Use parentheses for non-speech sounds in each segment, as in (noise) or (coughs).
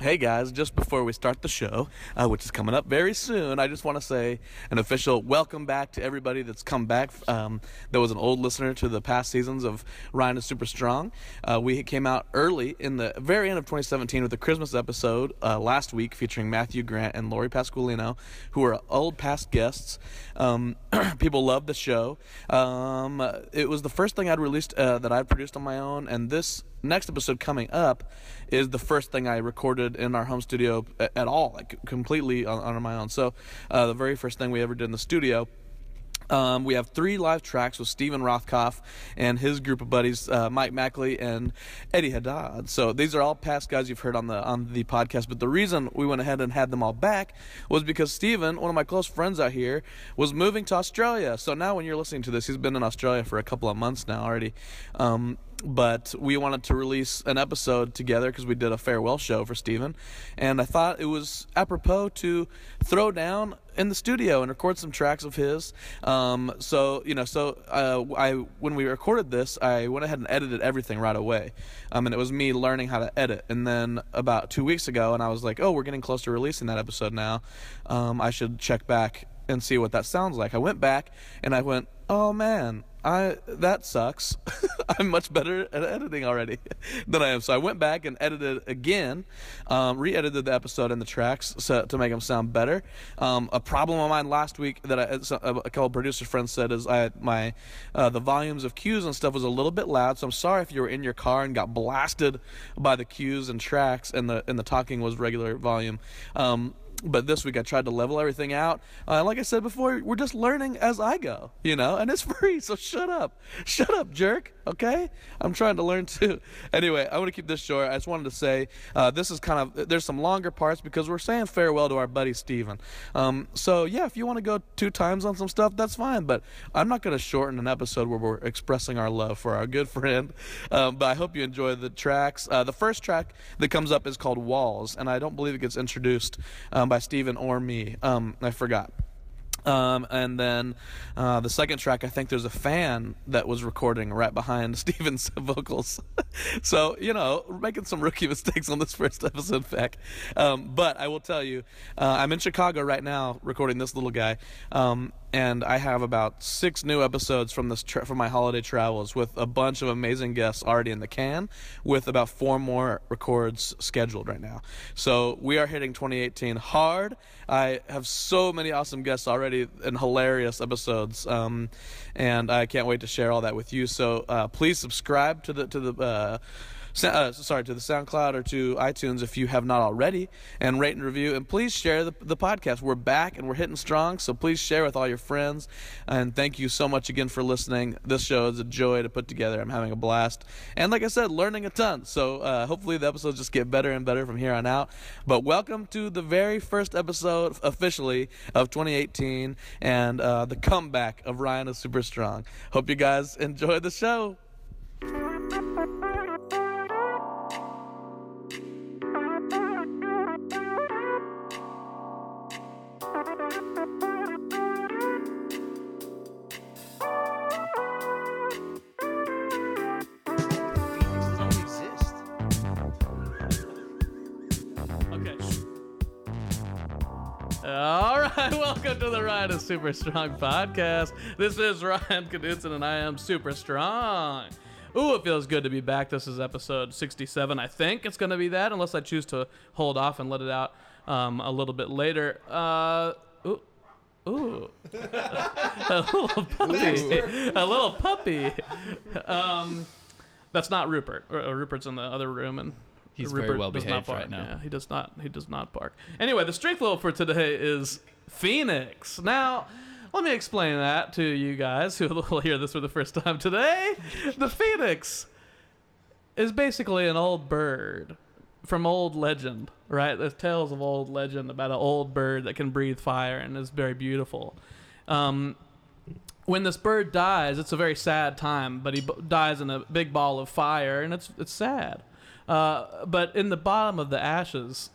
Hey guys, just before we start the show, uh, which is coming up very soon, I just want to say an official welcome back to everybody that's come back. Um, that was an old listener to the past seasons of Ryan is Super Strong. Uh, we came out early in the very end of 2017 with a Christmas episode uh, last week featuring Matthew Grant and Lori Pasqualino, who are old past guests. Um, (clears throat) people love the show. Um, it was the first thing I'd released uh, that I'd produced on my own, and this next episode coming up is the first thing I recorded in our home studio at, all, like completely on, on my own. So, uh, the very first thing we ever did in the studio. Um, we have three live tracks with Steven Rothkopf and his group of buddies, uh, Mike Mackley and Eddie Haddad. So these are all past guys you've heard on the on the podcast. But the reason we went ahead and had them all back was because Steven, one of my close friends out here, was moving to Australia. So now when you're listening to this, he's been in Australia for a couple of months now already. Um, but we wanted to release an episode together because we did a farewell show for Steven. And I thought it was apropos to throw down in the studio and record some tracks of his. Um, so, you know, so uh, I when we recorded this, I went ahead and edited everything right away. Um, and it was me learning how to edit. And then about two weeks ago, and I was like, oh, we're getting close to releasing that episode now. Um, I should check back and see what that sounds like. I went back and I went, oh man, I that sucks. (laughs) I'm much better at editing already (laughs) than I am. So I went back and edited again, um, re-edited the episode and the tracks so, to make them sound better. Um, a problem of mine last week that I, a couple producer friends said is I my uh, the volumes of cues and stuff was a little bit loud. So I'm sorry if you were in your car and got blasted by the cues and tracks and the and the talking was regular volume. Um, but this week I tried to level everything out. Uh, like I said before, we're just learning as I go, you know, and it's (laughs) free. So shut up, shut up, jerk. Okay, I'm trying to learn too. (laughs) Anyway, I want to keep this short. I just wanted to say uh, this is kind of there's some longer parts because we're saying farewell to our buddy Steven. Um, so yeah, if you want to go two times on some stuff, that's fine. But I'm not going to shorten an episode where we're expressing our love for our good (laughs) friend. Um, but I hope you enjoy the tracks. Uh, the first track that comes up is called Walls, and I don't believe it gets introduced. Um, by Steven or me. Um, I forgot. Um, and then uh, the second track, I think there's a fan that was recording right behind (laughs) Steven's vocals. (laughs) so, you know, making some rookie (laughs) mistakes on this first episode back. Um, but I will tell you, uh, I'm in Chicago right now recording this little guy. Um, and I have about six new episodes from this tra- from my holiday travels with a bunch of amazing guests already in the can, with about four more records scheduled right now. So we are hitting 2018 hard. I have so many awesome guests already and hilarious episodes, um, and I can't wait to share all that with you. So uh, please subscribe to the to the. Uh, uh, sorry, to the SoundCloud or to iTunes if you have not already, and rate and review. And please share the, the podcast. We're back and we're hitting strong, so please share with all your friends. And thank you so much again for listening. This show is a joy to put together. I'm having a blast. And like I said, learning a ton. So uh, hopefully the episodes just get better and better from here on out. But welcome to the very first episode officially of 2018 and uh, the comeback of Ryan is Super Strong. Hope you guys enjoy the show. (laughs) welcome to the Ryan is Super Strong podcast. This is Ryan Knudsen, and I am super strong. Ooh, it feels good to be back. This is episode 67. I think it's going to be that, unless I choose to hold off and let it out um, a little bit later. Uh, ooh. Ooh. (laughs) a little puppy. a little puppy. Um, that's not Rupert. Rupert's in the other room, and He's Rupert very well behaved right now. Yeah, he does not. He does not bark. Anyway, the strength level for today is Phoenix. Now, let me explain that to you guys who (laughs) will hear this for the first time today. The Phoenix is basically an old bird from old legend, right? There's tales of old legend about an old bird that can breathe fire and is very beautiful. Um, when this bird dies, it's a very sad time, but he b- dies in a big ball of fire, and it's it's sad. Uh, but in the bottom of the ashes,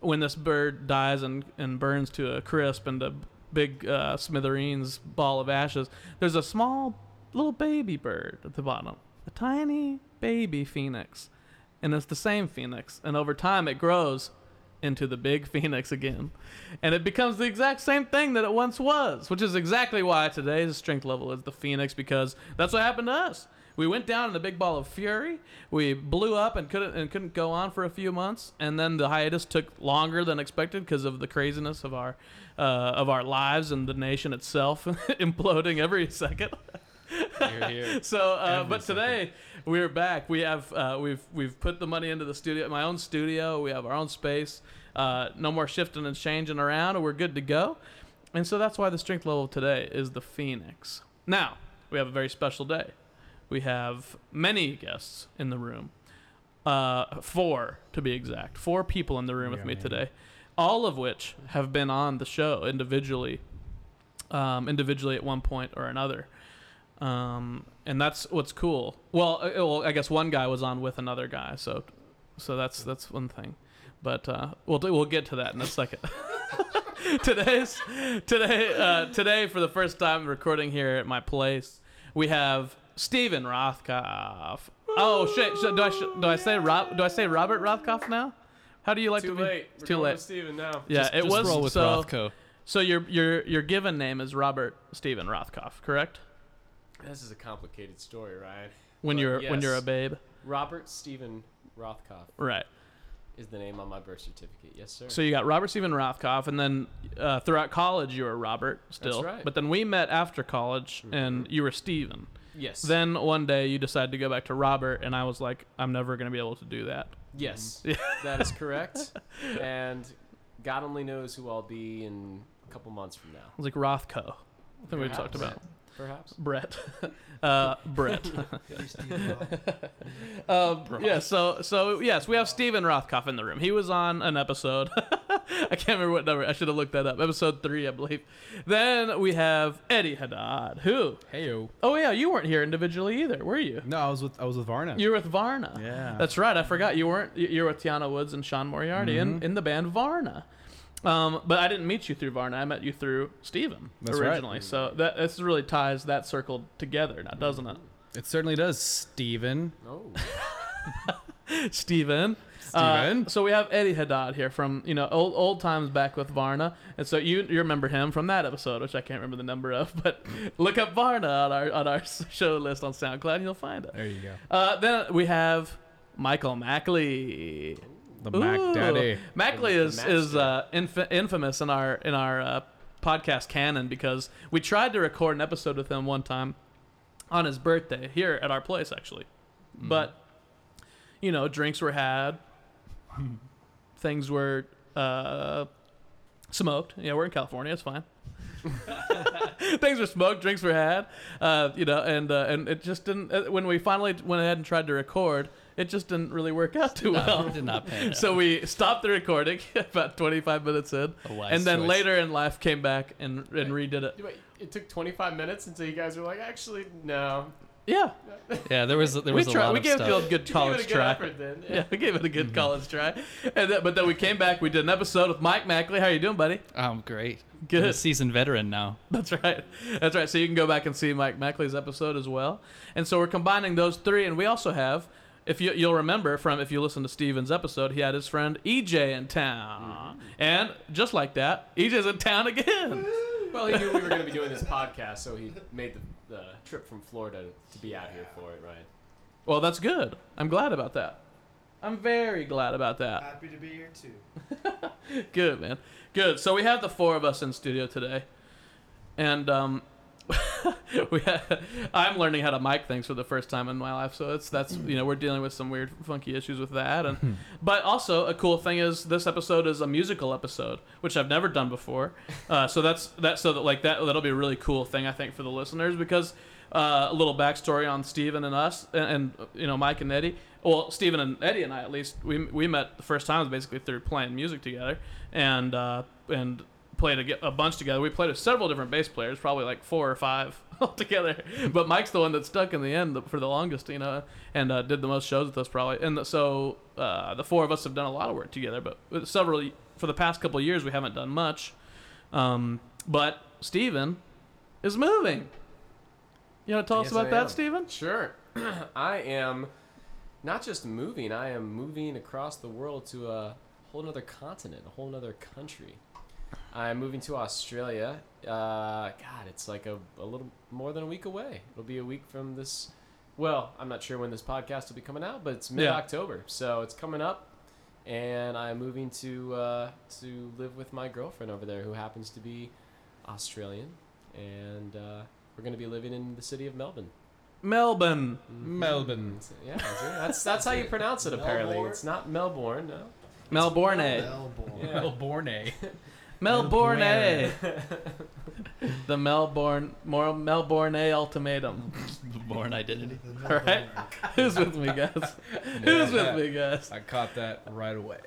when this bird dies and, and burns to a crisp and a big uh, smithereens ball of ashes, there's a small little baby bird at the bottom, a tiny baby phoenix. and it's the same phoenix, and over time it grows into the big (laughs) phoenix again, and it becomes the exact same thing that it once was, which is exactly why today's strength level is the phoenix because that's what happened to us. We went down in a big ball of fury. We blew up and couldn't and couldn't go on for a few months, and then the hiatus took longer than expected because of the craziness of our uh, of our lives and the nation itself (laughs) imploding every second. Here, here. (laughs) So, uh, but today we're back. We have uh, we've we've put the money into the studio, my own studio. We have our own space. Uh, no more shifting and changing around, and we're good to go. And so that's why the strength level today is the Phoenix. Now we have a very special day. We have many guests in the room. Uh, four to be exact. Four people in the room with Yeah, me man. today, all of which have been on the show individually, um, individually at one point or another. Um, and that's what's cool. Well, uh, well, I guess one guy was on with another guy, so so that's that's one thing. But uh, we'll we'll get to that in a second. (laughs) Today's today uh, today for the first time recording here at my place, we have Steven Rothkopf. Oh shit! Sh- do I sh- do I say Rob? Do I say Robert Rothkopf now? How do you like Too to be? late. It's We're too going late. with Steven now. Yeah, Just- it just was roll with so. Rothko. So your your your given name is Robert Stephen Rothkopf, correct? This is a complicated story, Ryan. When But you're when you're a babe, Robert Stephen Rothkopf right? is the name on my birth certificate. Yes, sir. So you got Robert Stephen Rothkopf, and then uh, throughout college you were Robert still. right. But then we met after college, and you were Steven. Yes. Then one day you decided to go back to Robert, and I was like, I'm never gonna be able to do that. yes, (laughs) that is correct. (laughs) and God only knows who I'll be in a couple months from now. I was like Rothko. I think we talked about Perhaps. Brett. (laughs) uh, Brett. (laughs) (laughs) um, yeah. So so yes, we have Steven Rothkopf in the room. He was on an episode. I can't remember what number. I should have looked that up. Episode three, I believe. Then we have Eddie Haddad. Who? Hey yo. Oh yeah, you weren't here individually either, were you? No, I was with I was with Varna. You were with Varna. Yeah. That's right. I forgot you weren't. you- You were with Tiana Woods and Sean Moriarty in, in the band Varna. Um, but I didn't meet you through Varna. I met you through Steven That's right. originally. So that this really ties that circle together now, doesn't it? It certainly does, Steven. Oh. (laughs) Steven. Steven. Uh, so we have Eddie Haddad here from you know old old times back with Varna, and so you you remember him from that episode, which I can't remember the number of, (laughs) but look up Varna on our on our (laughs) show list on SoundCloud, and you'll find it. There you go. Uh, then we have Michael Mackley. The Mac Daddy. Mackley The is is uh, inf- infamous in our in our uh, podcast canon because we tried to record an episode with him one time on his birthday here at our place actually, but you know drinks were had, (laughs) things were uh, smoked. Yeah, we're in California. It's fine. (laughs) things were smoked, drinks were had, uh, you know, and uh, and it just didn't. uh, When we finally went ahead and tried to record, it just didn't really work out too well. did not pan (laughs) out. So we stopped the recording (laughs) about 25 minutes in, and then choice. later in life came back and and redid it. Wait, it took 25 minutes until you guys were like, actually, no. Yeah, (laughs) Yeah, there was there we was a tried. lot We of gave stuff. it a good Give college it a good try. effort then. Yeah, we gave it a good Mm-hmm. college try, and then, but then we came back. We did an episode with Mike Mackley. How you doing, buddy? I'm great. Good. I'm a seasoned veteran now. That's right. That's right. So you can go back and see Mike Mackley's episode as well. And so we're combining those three, and we also have, if you you'll remember from if you listen to Steven's episode, he had his friend EJ in town, and just like that, EJ's in town again. Well, he knew we were going to be doing this podcast, so he made the, the trip from Florida to be out here for it, right? Well, that's good. I'm glad about that. I'm very glad about that. Happy to be here too. (laughs) Good, man. Good. So we have the four of us in studio today, and um, (laughs) I'm learning how to mic things for the first time in my life. So it's that's you know we're dealing with some weird, funky issues with that, and but also a cool thing is this episode is a musical episode, which I've never done before. (laughs) Uh, so that's that. So that like that that'll be a really cool thing I think for the listeners because. Uh, a little backstory on Steven and us, and, and you know Mike and Eddie. Well, Steven and Eddie and I, at least, we, we met the first time was basically through playing music together, and uh, and played a, a bunch together. We played with several different bass players, probably like four or five (laughs) altogether. But Mike's the one that stuck in the end for the longest, you know, and uh, did the most shows with us probably. And so uh, the four of us have done a lot of work together, but several for the past couple of years we haven't done much. Um, but Steven is moving. You want to tell us about I that, am. Steven? Sure. (clears throat) I am not just moving, I am moving across the world to a whole other continent, a whole other country. I'm moving to Australia. Uh, God, it's like a, a little more than a week away. It'll be a week from this. Well, I'm not sure when this podcast will be coming out, but it's mid October, so it's coming up. And I'm moving to uh, to live with my girlfriend over there, who happens to be Australian, and uh, we're going to be living in the city of Melbourne. Melbourne. Melbourne. Yeah, see, that's that's how you pronounce it. Apparently, Melbourne? it's not Melbourne. No. Melbourne. Melbourne. Yeah. Melbourne. (laughs) Melbourne. Eh? Melbourne. (laughs) the Melbourne Mor- Melbourne eh, ultimatum. (laughs) Bourne identity. The (laughs) All right. Who's with me, guys? Who's with me, guys? I caught that right away.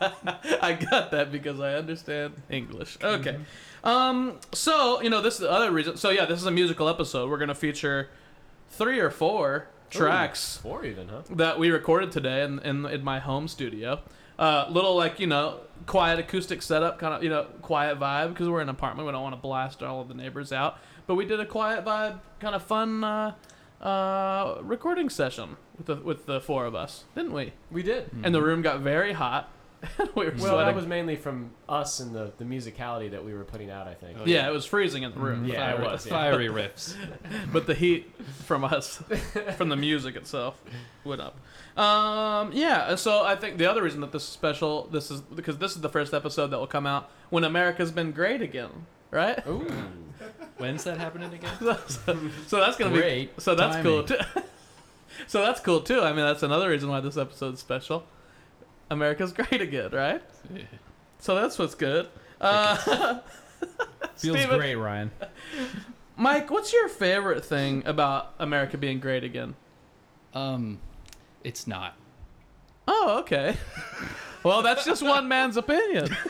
I got that because I understand English. Mm-hmm. Okay. Um. So you know this is the other reason. So yeah, this is a musical episode. We're gonna feature three or four tracks Four even, huh? that we recorded today in in, in my home studio. Uh, little like you know quiet acoustic setup, kind of you know quiet vibe because we're in an apartment. We don't want to blast all of the neighbors out, but we did a quiet vibe, kind of fun uh, uh, recording session with the with the four of us, didn't we? We did. And the room got very hot. (laughs) we were Well, sweating. that was mainly from us and the, the musicality that we were putting out. I think. yeah, it was freezing in the room. Yeah, it Fiery- was, yeah. Fiery (laughs) riffs. but the heat from us, (laughs) from the music itself, went up. Um, yeah, so I think the other reason that this is special, this is because this is the first episode that will come out when America's been great again, right? Ooh. When's that happening again? so, so that's gonna Great be so that's cool too. so that's cool too. I mean, that's another reason why this episode's special. America's (laughs) great again, right? So that's what's good. Uh, (laughs) Feels Steven. great, Ryan. Mike, what's your favorite thing about America being great again? Um, it's not. Oh, okay. (laughs) well, that's just one man's opinion. (laughs)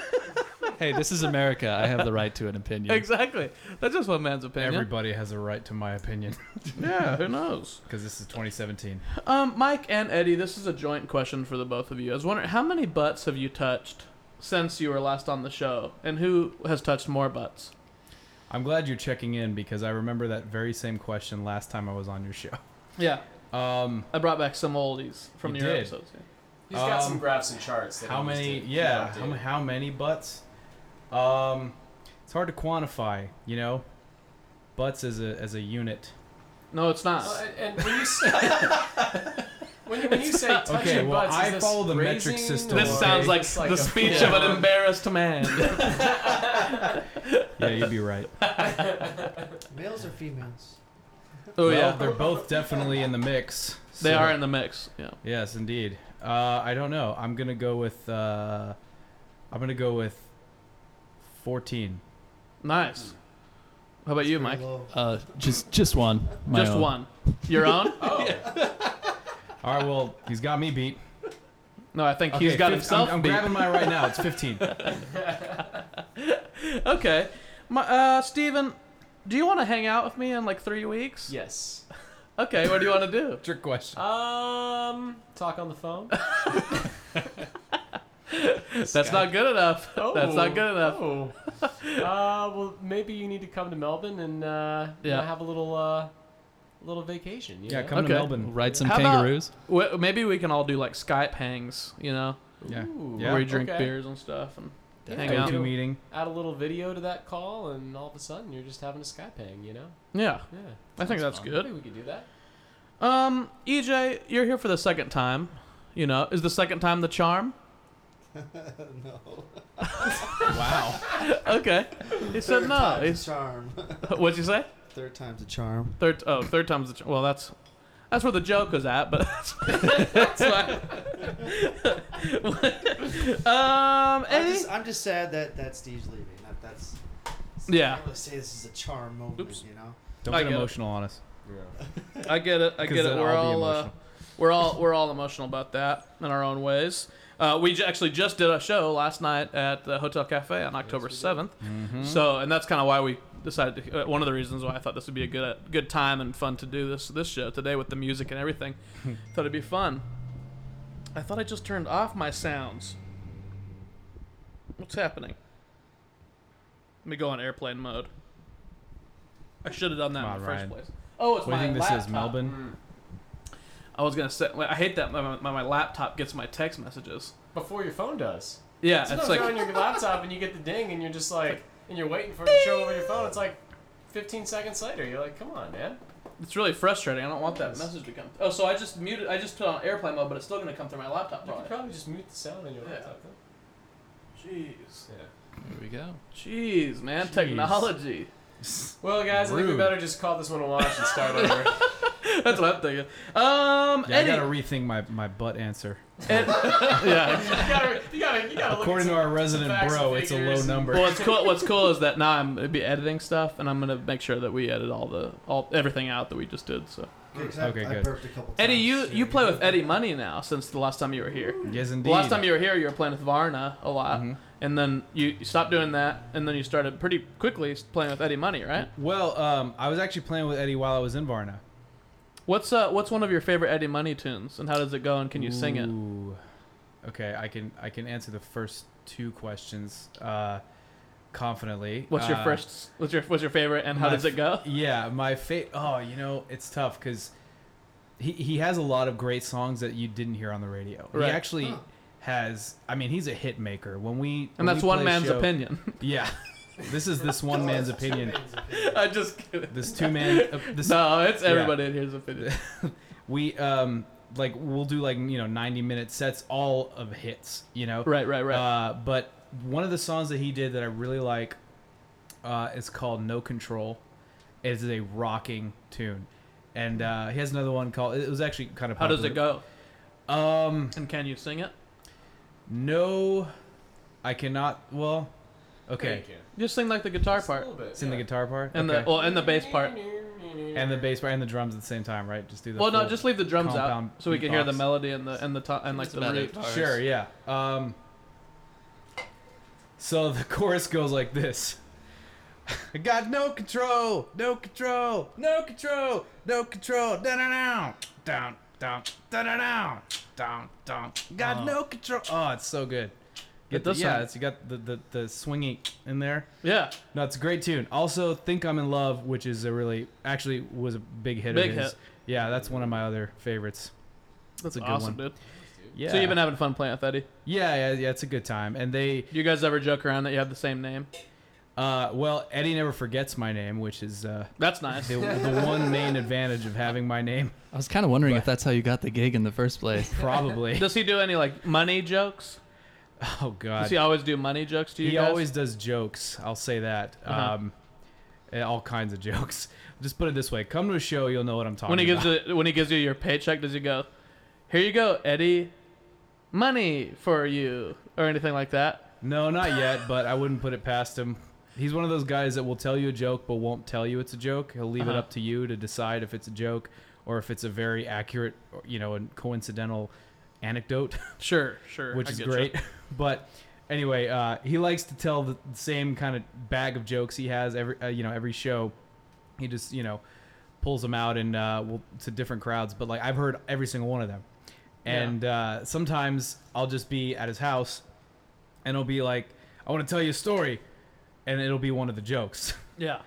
Hey, this is America. I have the right to an opinion. exactly. That's just one man's opinion. Everybody has a right to my opinion (laughs) yeah, who knows? because this is 2017. Um, Mike and Eddie, this is a joint question for the both of you. I was wondering, how many butts have you touched since you were last on the show, and who has touched more butts? I'm glad you're checking in because I remember that very same question last time I was on your show. Yeah, Um, I brought back some oldies from You your did. episodes. yeah. He's got some Um, graphs and charts. That how he many? to Yeah, how, how many butts? Um, it's hard to quantify. You know, butts as a as a unit. No, it's not. Well, and, and when you say (laughs) when you, when you say touching Okay, well, butts, I follow the metric system, this or sounds like, it's the speech full- (laughs) of an embarrassed man. (laughs) Yeah, you'd be right. Males or females? oh well, yeah, they're both definitely in the mix. they are in the mix. Yeah. Yes, indeed. Uh, I don't know. I'm gonna go with. Uh, I'm gonna go with. Fourteen. Nice. How about you, Mike? Low. Uh, just just one. My Just own. one. Your own? (laughs) Oh, (laughs) All right. Well, he's got me beat. No, I think Okay, he's got fif- himself I'm, I'm beat. grabbing mine right now. It's (laughs) 15. Okay. My, uh, Steven, do you want to hang out with me in like three weeks? yes. Okay, what do you want to do? (laughs) Trick question. Um, talk on the phone. (laughs) That's not good enough. (laughs) That's not good enough. Oh. uh, well, maybe you need to come to Melbourne and uh, you know, Yeah. have a little uh, little vacation. You Yeah, know? come Okay. to Melbourne. Ride some How about- kangaroos. W- Maybe we can all do like Skype hangs, you know, Yeah. Ooh, Yeah. where we drink okay. beers and stuff and Yeah, hang out. Meeting. Add a little video to that call, and all of a sudden you're just having a Skype hang. You know? Yeah, Yeah. I think that's fun. Good. think we could do that. Um, EJ, you're here for the second time. You know, is the second time the charm? (laughs) no. Wow. (laughs) Okay. He said Third no. time's He's, charm. (laughs) what'd you say? Third time's a charm. Third. Oh, third time's the. Ch- well, that's that's where the joke was at, but (laughs) that's, that's (laughs) um, I'm just, I'm just sad that, that Steve's leaving. That, that's. Yeah. I can't really say this is a charm moment, Oops. you know? Don't I get get it. emotional on us. Yeah. I get it. I get it. We're I'll all uh, emotional. we're all we're all emotional about that in our own ways. Uh, we j- actually just did a show last night at the Hotel Cafe on October we did. seventh. Mm-hmm. So, and that's kind of why we decided. To, uh, one of the reasons why I thought this would be a good good time and fun to do this this show today with the music and everything. (laughs) thought it'd be fun. I thought I just turned off my sounds. What's happening? Let me go on airplane mode. I should have done that Come in the first place. Oh, it's What do my you think this is, laptop. Melbourne? I was gonna say I hate that my, my, my laptop gets my text messages. Before your phone does. Yeah, Sometimes it's like you're on your laptop and you get the ding and you're just like, and you're waiting for it to show over your phone. It's like 15 seconds later. You're like, come on, man. it's really frustrating. I don't want that Yes. message to come. Oh, so I just muted. I just put on airplane mode, but it's still gonna come through my laptop. You could Probably. probably just mute the sound on your Yeah. laptop. Though. Jeez. Yeah. Here we go. Jeez, man, Jeez. technology. Well, guys, I think we better just call this one a wash and start (laughs) over. That's what I'm thinking. Um, Yeah, I gotta rethink my, my butt answer. Ed- (laughs) yeah. you gotta, you gotta, you gotta According at to our resident facts bro, and it's a low figures number. Well, what's cool. What's cool is that now I'm gonna be editing stuff, and I'm gonna make sure that we edit all the all everything out that we just did. So, Okay, 'cause I- Okay, I good. burped a couple Eddie, times you sharing you play with Eddie Money now since the last time you were here. yes, The indeed. last time you were here, you were playing with Varna a lot, Mhm. and then you, you stopped doing that, and then you started pretty quickly playing with Eddie Money, right? Well, um, I was actually playing with Eddie while I was in Varna. What's uh what's one of your favorite Eddie Money tunes, and how does it go, and can you sing it? Ooh. Okay, I can I can answer the first two questions uh, confidently. What's your Uh, first? What's your what's your favorite, and how my does it go? Yeah, my fa Oh, you know, it's tough because he he has a lot of great songs that you didn't hear on the radio. Right. He actually Huh. has. I mean, he's a hit maker. When we And when that's we one play man's show- opinion. Yeah, (laughs) this is this one man's opinion. I just kidding. This two man. Uh, this no, it's yeah. everybody in here's opinion. (laughs) we um like we'll do like you know 90 minute sets all of hits you know Right, right, right. uh but one of the songs that he did that i really like uh is called no control it is a rocking tune and uh he has another one called it was actually kind of how does it go? go um And can you sing it? no i cannot well okay Thank you. Just sing like the guitar Just a part. little bit, Sing the guitar part and Okay. the well and the bass part. and the bass part and the drums at the same time, right? Just do the. Well, no, just leave the drums out so we can hear the melody and the and the top and like the root. Sure, yeah. Um, so the (laughs) chorus goes like this. (laughs) I got no control, no control, no control, no control. Down, down, down, down, down, down, down, down. Got oh. no control. Oh, it's so good. It Get the, yeah, sound- it's you got the, the the swinging in there. Yeah, No, it's a great tune. Also, "Think I'm in Love," which is a really actually was a big hit. Big of his. hit. Yeah, that's one of my other favorites. that's a good awesome, one. dude. Yeah. So you've been having fun playing with Eddie. yeah, yeah, yeah. It's a good time, and they Do you guys ever joke around that you have the same name? Uh, well, Eddie never forgets my name, which is uh, That's nice. the, the one main advantage of having my name. I was kind of wondering But- if that's how you got the gig in the first place. Probably. (laughs) Does he do any like money jokes? (laughs) oh God. Does he always do money jokes to you He guys? always does jokes. I'll say that. Uh-huh. Um, eh, all kinds of jokes. (laughs) Just put it this way: come to a show, you'll know what I'm talking when he about. gives you, when he gives you your paycheck, does he go, "Here you go, Eddie, money for you," or anything like that? no, not (laughs) yet, but I wouldn't put it past him. He's one of those guys that will tell you a joke but won't tell you it's a joke. He'll leave it Uh-huh. up to you to decide if it's a joke or if it's a very accurate, you know, and coincidental anecdote. (laughs) Sure, sure. which I is great. (laughs) but anyway, uh, he likes to tell the same kind of bag of jokes he has every uh, you know every show. He just you know pulls them out and uh, will to different crowds. But like I've heard every single one of them, Yeah. and uh, sometimes I'll just be at his house, and it'll be like I want to tell you a story, and it'll be one of the jokes, (laughs) Yeah.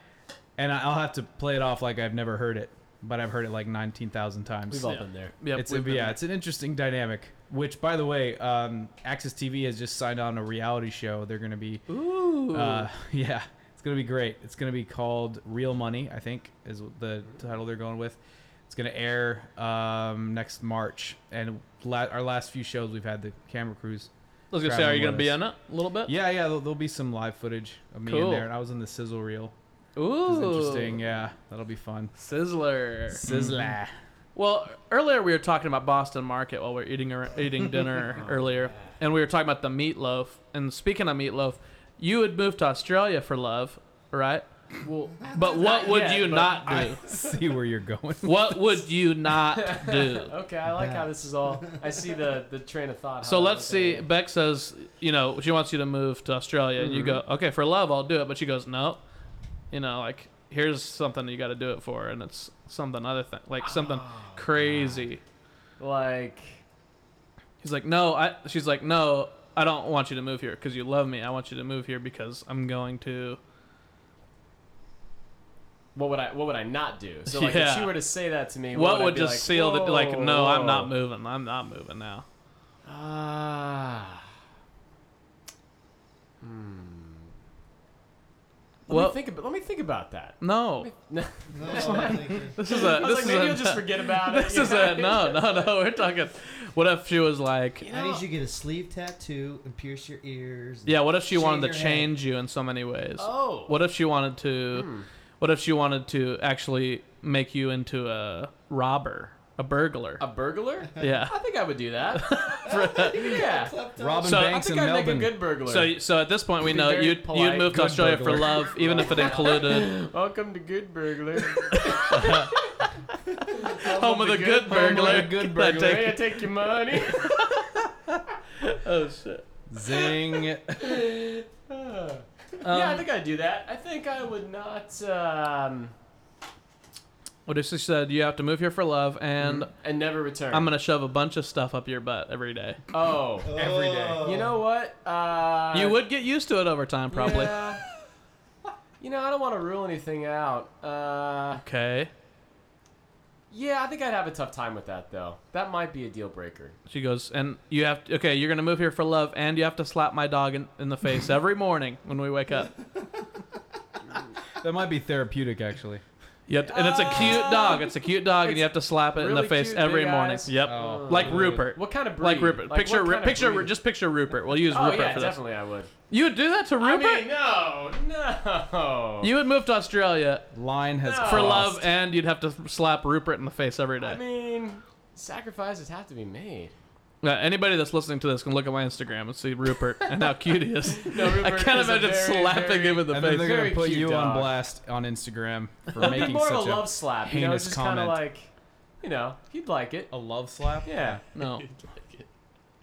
and I'll have to play it off like I've never heard it, but I've heard it like nineteen thousand times. We've all Yeah. been there. Yep, It's a, been yeah, there. it's an interesting dynamic. Which, by the way, um, AXS TV has just signed on a reality show. They're going to be, Ooh. uh, (laughs) yeah, it's going to be great. It's going to be called Real Money, I think, is the title they're going with. It's going to air um, next March, and la- our last few shows we've had the camera crews. I was gonna say, are you gonna be us. in it a little bit? Yeah, yeah, there'll, there'll be some live footage of me in Cool. there, and I was in the sizzle reel. Ooh. Interesting. Yeah, that'll be fun. Sizzler. Sizzler. Mm-hmm. Well, earlier we were talking about Boston Market while we are eating ar- eating dinner (laughs) earlier, and we were talking about the meatloaf. And speaking of meatloaf, you had moved to Australia for love, right? Well, But what would yet, you not do? I (laughs) see where you're going. what would you not do? (laughs) okay, I like how this is all. I see the the train of thought. So let's see. Beck says, you know, she wants you to move to Australia, and you mm-hmm. go, okay, for love, I'll do it. But she goes, no, you know, like here's something you got to do it for, and it's something other thing, like something crazy. Like, He's like, no, I. She's like, no, I don't want you to move here because you love me. I want you to move here because I'm going to. what would I what would I not do? So like if she were to say that to me, what I would be just like, seal the like? "Whoa, No, I'm not moving. I'm not moving now. Ah. Hmm. Let Well- me think about. Let me think about that. No, No, (laughs) I'm this is a. I was This like, is maybe a, you'll just (laughs) forget about it. This is know? a no, (laughs) no, no. We're talking. What if she was like? You I know, need you to get a sleeve tattoo and pierce your ears. Yeah. What if she wanted to your head. change you in so many ways? Oh. What if she wanted to? Hmm. What if she wanted to actually make you into a robber, a burglar? A burglar? yeah. I think I would do that. (laughs) yeah. Robin So- I Banks think in I'd make a Melbourne. good burglar. So, so at this point, we Be know very you'd polite, you'd move to good Australia for burglar. love, even if it included (laughs) Welcome to Good Burglar. (laughs) home of the good burglar. good That burglar. take- Hey, I take your money. oh shit. Zing. yeah, I Um, think I'd do that. I think I would not. Um, What if she said you have to move here for love, and and never return. I'm gonna shove a bunch of stuff up your butt every day? Oh, Every day. You know what? Uh, you would get used to it over time, probably. Yeah. You know, I don't want to rule anything out. Uh, Okay. yeah, I think I'd have a tough time with that though. That might be a deal breaker. She goes, and you have to, okay, you're gonna move here for love, and you have to slap my dog in, in the face every morning when we wake up. (laughs) That might be therapeutic, actually. You to, and it's a cute dog. It's a cute dog, and you have to slap it in the Really face cute, every big morning. eyes? Yep. Oh. Like Uh, Rupert. What kind of breed? Like Rupert. Like, picture, what Ru- kind of picture, breed? just picture Rupert. We'll use Oh Rupert yeah, for this. definitely I would. You would do that to Rupert? I mean, no, no. you would move to Australia Line has No. for crossed. love, and you'd have to slap Rupert in the face every day. I mean, sacrifices have to be made. Uh, anybody that's listening to this can look at my Instagram and see Rupert and how cute he is. (laughs) No, I Rupert can't is a imagine very, slapping very- him in the And then face. they're gonna Very put cute you on blast on Instagram for making more such of a love slap. You know, heinous it's just kind of comment. like, you know, he'd like it. a love slap. Yeah, (laughs) No,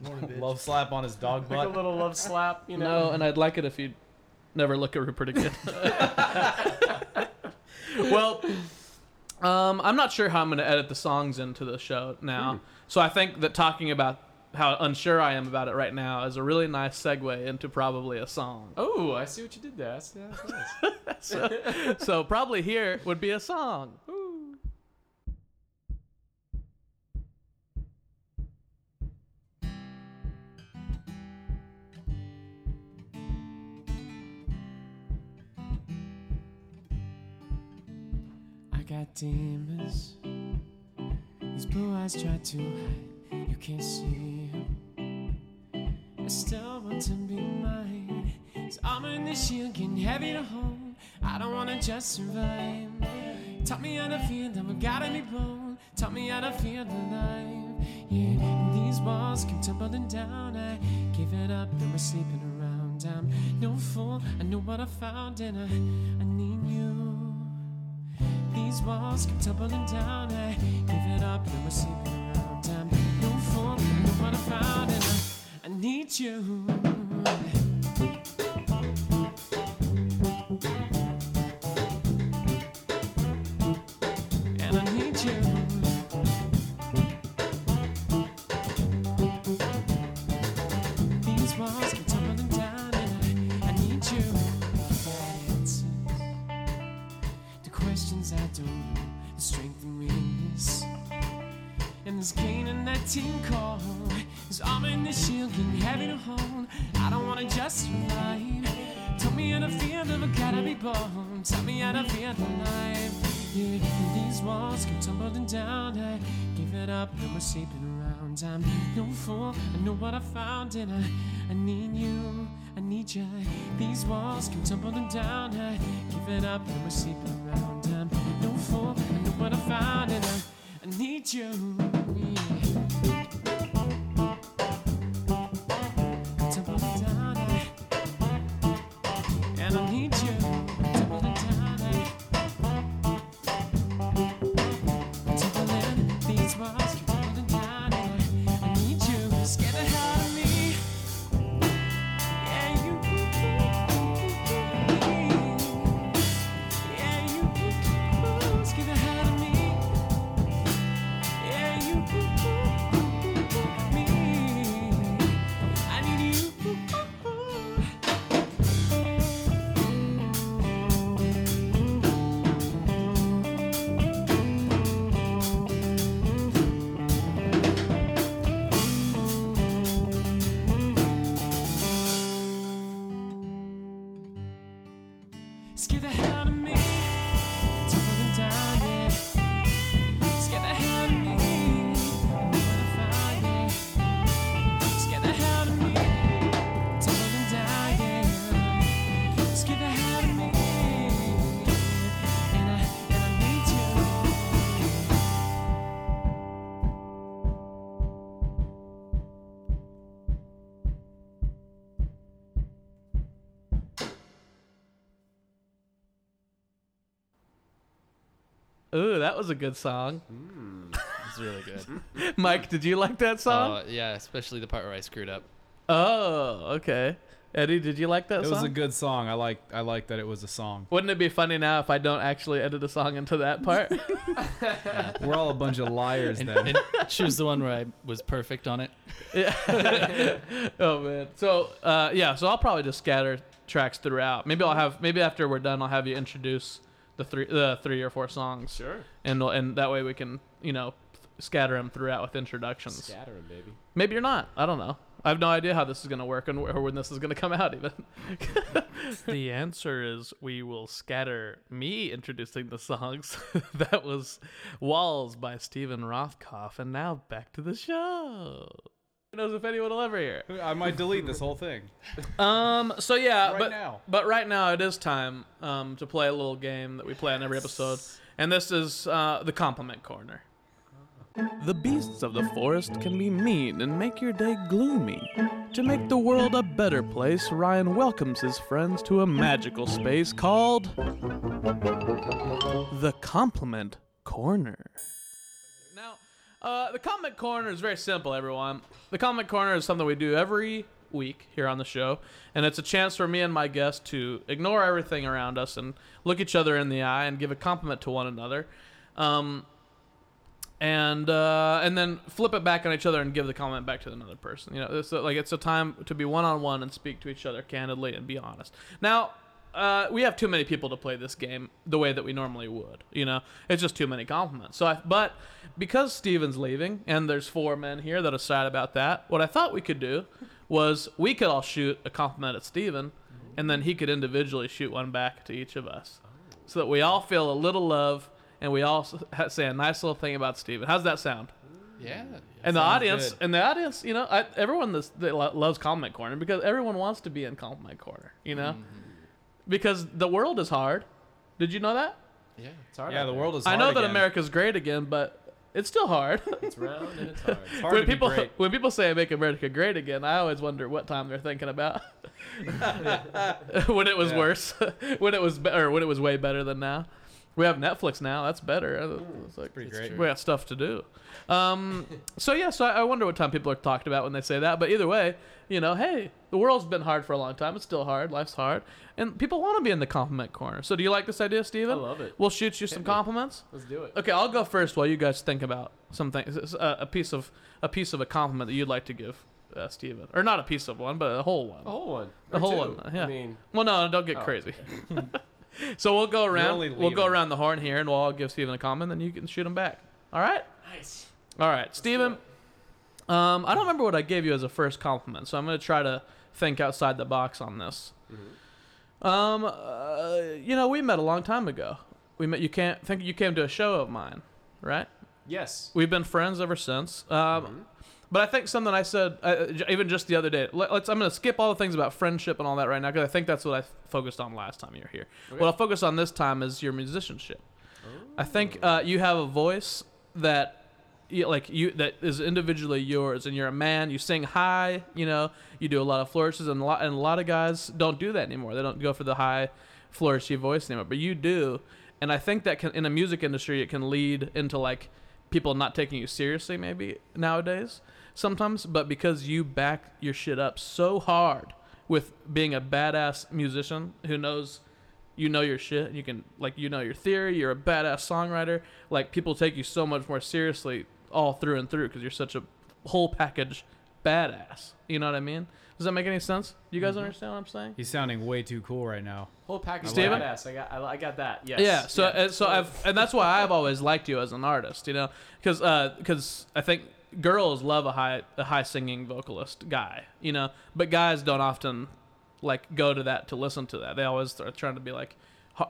Morning. Love slap on his dog like a little love slap. You know. no, and I'd like it if you'd never look at Rupert again. (laughs) well, um, I'm not sure how I'm going to edit the songs into the show now. So I think that talking about how unsure I am about it right now is a really nice segue into probably a song. Oh, I see what you did there. That's, that's nice. so, so probably here would be a song. I got demons. These blue eyes try to hide. You can't see 'em. I still want to be mine. Armor and the shield getting heavy to hold. I don't wanna just survive. Taught me how to feel we gotta be bold. Taught me how to feel alive. Yeah, these walls keep tumbling down. I give it up and we're sleeping around. I'm no fool. I know what I found and I, I need you. These walls keep tumbling down. I give it up and we're sleeping around. I'm no fool. I know what I found and I, I need you. Sleeping around. I'm no fool, I know what I found, and I, I need you. I need you. These walls keep tumbling down. I give it up, and we're sleeping around. I'm no fool, I know what I found, and I, I need you. Yeah. Ooh, that was a good song. It's really good. (laughs) Mike, did you like that song? Uh, yeah, especially the part where I screwed up. oh, okay. Eddie, did you like that It song? was a good song. I like I like that it was a song. Wouldn't it be funny now if I don't actually edit a song into that part? (laughs) We're all a bunch of (laughs) liars And, then. and choose the one where I was perfect on it. Yeah. oh man. So uh, yeah, so I'll probably just scatter tracks throughout. Maybe I'll have maybe after we're done, I'll have you introduce the three the three or four songs, Sure. and and that way we can you know scatter them throughout with introductions. Scatter 'em, baby. Maybe you're not. I don't know. I have no idea how this is gonna work and wh- or when this is gonna come out even. (laughs) the answer is we will scatter me introducing the songs. (laughs) that was Walls by Stephen Rothkopf, and now back to the show. Who knows if anyone will ever hear it. I might delete this whole thing. Um. So yeah, Right but now. but right now it is time um to play a little game that we play on every episode, and this is uh, the compliment corner. The beasts of the forest can be mean and make your day gloomy. To make the world a better place, Ryan welcomes his friends to a magical space called the Compliment Corner. Uh, the Compliment Corner is very simple, everyone. The Compliment Corner is something we do every week here on the show, and it's a chance for me and my guest to ignore everything around us and look each other in the eye and give a compliment to one another. Um, and uh, and then flip it back on each other and give the comment back to another person. You know, it's a, like it's a time to be one on one and speak to each other candidly and be honest. Now, uh, we have too many people to play this game the way that we normally would. You know, it's just too many compliments. So, I, but because Steven's leaving and there's four men here that are sad about that, what I thought we could do was we could all shoot a compliment at Steven, and then he could individually shoot one back to each of us, so that we all feel a little love and we all say a nice little thing about Steven. How's that sound? Yeah. And the audience, good. and the audience, you know, I, everyone this, loves Compliment Corner because everyone wants to be in Compliment Corner, you know, because the world is hard. Did you know that? Yeah. It's hard. Yeah, the world is. Hard. I hard know that again. America's great again, but it's still hard. It's round and it's hard. (laughs) It's hard when to be people great. when people say "I make America great again, I always wonder what time they're thinking about. (laughs) (laughs) when it was Yeah. worse, when it was better, when it was way better than now. We have Netflix now. That's better. It's like pretty great. we got stuff to do. Um, so yeah, so I I wonder what time people are talked about when they say that. But either way, you know, hey, the world's been hard for a long time. It's still hard. Life's hard, and people want to be in the compliment corner. So do you like this idea, Steven? I love it. We'll shoot you some me. compliments. Let's do it. Okay, I'll go first while you guys think about something. A, a piece of a piece of a compliment that you'd like to give uh, Steven, or not a piece of one, but a whole one. A whole one. A whole two. one, yeah. I mean, Well, no, don't get Oh, crazy. (laughs) so we'll go around. We'll go around the horn here, and we'll all give Steven a comment, then you can shoot him back. All right. nice. All right, Steven. Um, I don't remember what I gave you as a first compliment, so I'm gonna try to think outside the box on this. Um, uh, you know, we met a long time ago. We met. You can't think you came to a show of mine, right? Yes. We've been friends ever since. Um, Mm-hmm. But I think something I said uh, even just the other day. Let, us I'm gonna skip all the things about friendship and all that right now because I think that's what I f- focused on last time you were here. Okay. What I'll focus on this time is your musicianship. I think uh, you have a voice that. You, like you that is individually yours and you're a man you sing high you know you do a lot of flourishes and a lot and a lot of guys don't do that anymore they don't go for the high flourishy voice anymore but you do and i think that can in the music industry it can lead into like people not taking you seriously maybe nowadays sometimes but because you back your shit up so hard with being a badass musician who knows you know your shit you can like you know your theory you're a badass songwriter like people take you so much more seriously all through and through because you're such a whole package badass you know what i mean does that make any sense you guys understand what i'm saying He's sounding way too cool right now. Whole package of Steven? badass. I got. I, I got that. Yes. Yeah. So uh, so I've and that's why I've always liked you as an artist, you know, because because I think girls love a high a high singing vocalist guy, you know, but guys don't often like go to that to listen to that. They always are trying to be like,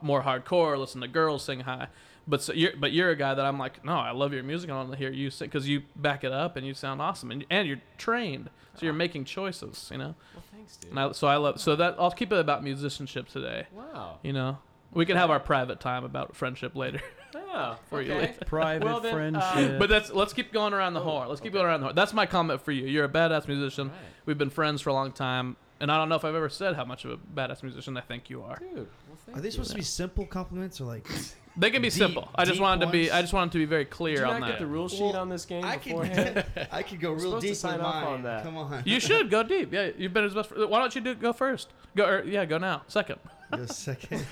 more hardcore, listen to girls sing high. But so you're but you're a guy that I'm like, no, I love your music. I want to hear you sing because you back it up and you sound awesome and and you're trained, so you're making choices. You know, Well, thanks, dude. and I, so I love so that I'll keep it about musicianship today. Wow. You know, we can have our private time about friendship later. (laughs) Yeah. For you, okay. Lee. Private Well, then, uh, friendship. But that's let's keep going around the Oh, horn. Let's keep okay. going around the horn. That's my comment for you. You're a badass musician. Right. We've been friends for a long time, and I don't know if I've ever said how much of a badass musician I think you are. Dude. Well, thank Are they you. supposed to be simple compliments or like? (laughs) They can be Deep- simple. I just deep wanted to be. I just wanted to be very Did clear you on not that. get the rule sheet Well, on this game I can, beforehand? (laughs) I could go We're real supposed to deep sign off on that. Come on. you should go deep. Yeah, you've been his best. friend. Why don't you do go first? Go. Or, yeah, go now. Second. Go a second.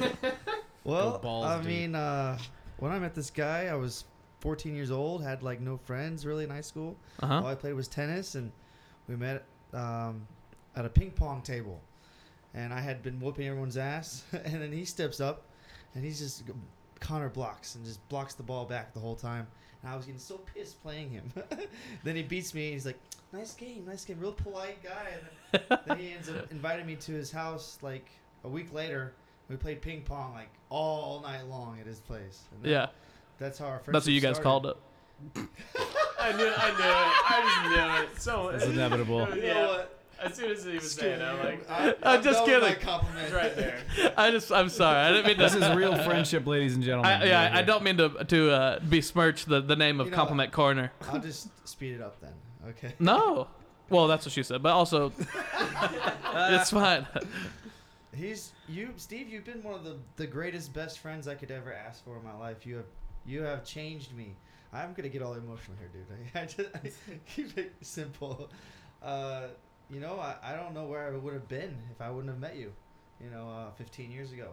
(laughs) well, I deep. mean, uh, when I met this guy, I was 14 years old, had like no friends really in high school. Uh All. I played was tennis, and we met um, at a ping pong table. And I had been whooping everyone's ass, (laughs) and then he steps up, and he's just Connor blocks and just blocks the ball back the whole time. And I was getting so pissed playing him. (laughs) then he beats me, and he's like, "Nice game, nice game, real polite guy." And then, then he ends up (laughs) inviting me to his house like a week later. We played ping pong like all night long at his place. And that- Yeah, that's how our friendship. that's what you guys started. called it. (laughs) I knew. I knew it. I just knew it. So It's inevitable. You know Yeah. what? As soon as he was saying, it, I'm like, I, I'm just done my kidding. compliment. right there. I just. I'm sorry. I didn't mean to. This is real friendship, ladies and gentlemen. I, yeah, Right I don't mean to to uh, besmirch the, the name of You know- Compliment Corner. I'll just speed it up then. Okay. No. Well, that's what she said, but also (laughs) it's fine. He's you, Steve. You've been one of the, the greatest best friends I could ever ask for in my life. You have you have changed me. I'm gonna get all emotional here, dude. (laughs) I, I just I (laughs) keep it simple. Uh, you know, I, I don't know where I would have been if I wouldn't have met you. You know, uh, 15 years ago,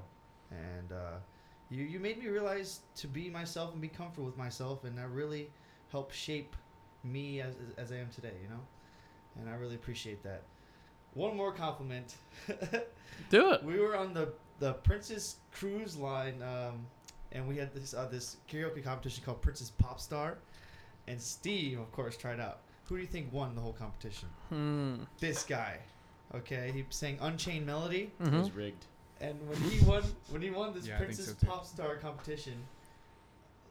and uh, you you made me realize to be myself and be comfortable with myself, and that really helped shape me as as I am today. You know, and I really appreciate that. One more compliment. (laughs) Do it. We were on the the Princess Cruise Line, um, and we had this uh, this karaoke competition called Princess Pop Star, and Steve, of course, tried out. Who do you think won the whole competition? Hmm. This guy. Okay, he sang Unchained Melody, It Mhm. was rigged. and when he won when he won this Yeah, Princess so. Pop Star competition,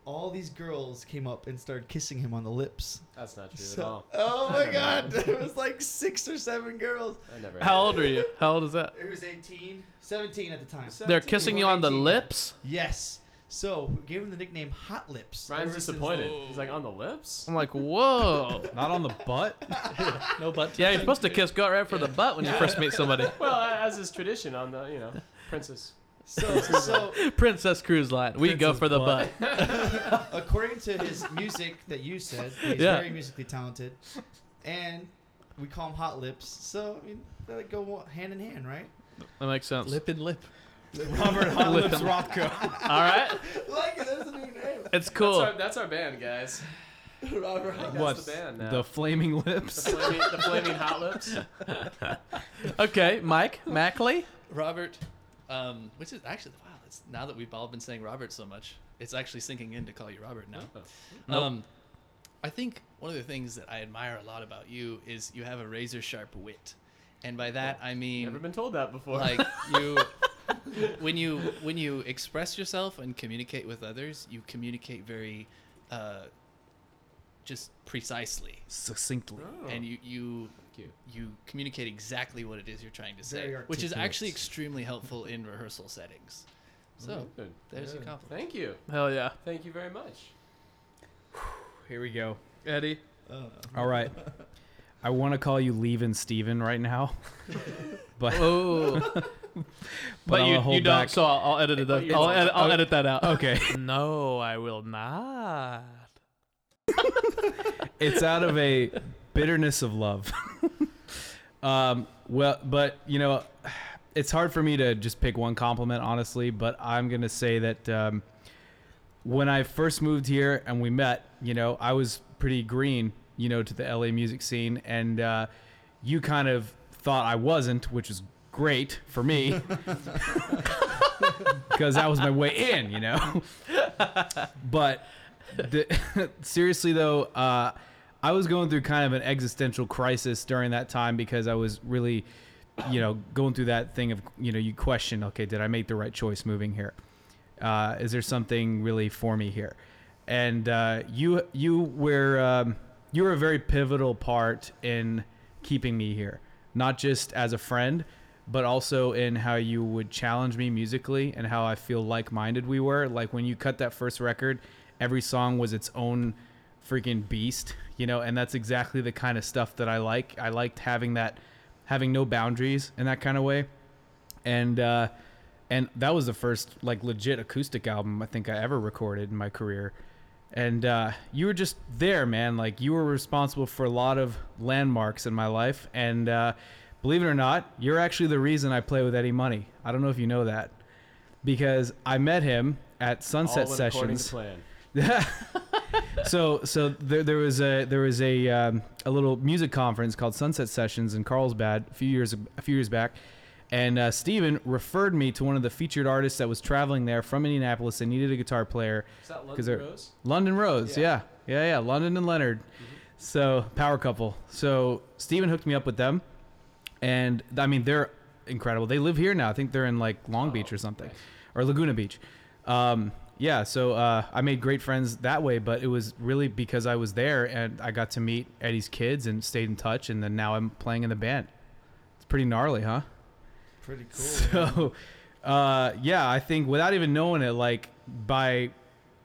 all these girls came up and started kissing him on the lips. That's not true So- at all. oh (laughs) my God! (laughs) it was like six or seven girls. I never. How old are you? How old is that? It was 18, 17 at the time. They're kissing you on the lips. Yes. So we gave him the nickname Hot Lips. Ryan's ever since disappointed. then. He's like on the lips. I'm like, whoa. (laughs) Not on the butt. No butt. Yeah, you're supposed to kiss gut right for the butt when you first meet somebody. Well, as is tradition on the you know princess. So, so Princess Cruise Line. We go for the butt. butt. (laughs) according to his music that you said, he's Yeah. very musically talented, and we call him Hot Lips. So I mean, they go hand in hand, right? That makes sense. Lip and lip. Robert Hot Lip Lips and- Rothko. (laughs) All right. like it, there's a new name. It's cool. That's our, that's our band, guys. Robert Hot That's What? the band now. The Flaming The Lips. flaming, the flaming hot lips. (laughs) Okay, Mike Mackley. Robert, um, which is actually wow. It's now that we've all been saying Robert so much, it's actually sinking in to call you Robert now. Nope. Um, I think one of the things that I admire a lot about you is you have a razor sharp wit, and by that I mean Never been told that before. like (laughs) you when you when you express yourself and communicate with others, you communicate very uh, just precisely, Succinctly. Oh. and you you Thank you communicate exactly what it is you're trying to say, which is actually extremely helpful in rehearsal settings. So Good. there's your Good. compliment. Thank you. Hell yeah. Thank you very much. Here we go. Eddie. Uh. All right. I want to call you Leavin' Steven right now. (laughs) but Oh. (laughs) but, but you, you don't, back. so I'll, I'll edit it. thought you I'll, had edit, I'll Okay. edit that out. (laughs) Okay. No, I will not. it's out of a bitterness of love. (laughs) um, well, but you know, it's hard for me to just pick one compliment, honestly. But I'm gonna say that um, when I first moved here and we met, you know, I was pretty green, you know, to the LA music scene, and uh, you kind of thought I wasn't, which is great for me. (laughs) Because that was my way in, you know. (laughs) but the, seriously though, uh, I was going through kind of an existential crisis during that time because I was really, you know, going through that thing of you know you question, okay, did I make the right choice moving here? Uh, is there something really for me here? And uh, you you were um, you were a very pivotal part in keeping me here, not just as a friend, but also in how you would challenge me musically and how I feel like-minded we were. Like when you cut that first record, every song was its own freaking beast, you know, and that's exactly the kind of stuff that I like. I liked having that having no boundaries in that kind of way. And uh and that was the first like legit acoustic album I think I ever recorded in my career. And uh you were just there, man. Like you were responsible for a lot of landmarks in my life and uh believe it or not, you're actually the reason I play with Eddie Money. I don't know if you know that. Because I met him at Sunset All went according to Sessions plan. (laughs) so so there, there was a there was a um, a little music conference called Sunset Sessions in Carlsbad a few years a few years back, and uh, Steven referred me to one of the featured artists that was traveling there from Indianapolis and needed a guitar player. Is that London Rose? London Rose, yeah, Yeah. yeah, yeah, London and Leonard. So power couple. So Steven hooked me up with them, and I mean they're incredible. They live here now. I think they're in like Long Beach or something, or Laguna Beach. Um, yeah, so uh, I made great friends that way, but it was really because I was there and I got to meet Eddie's kids and stayed in touch, and then now I'm playing in the band. It's pretty gnarly, huh? Pretty cool. (laughs) So, uh, yeah, I think without even knowing it, like by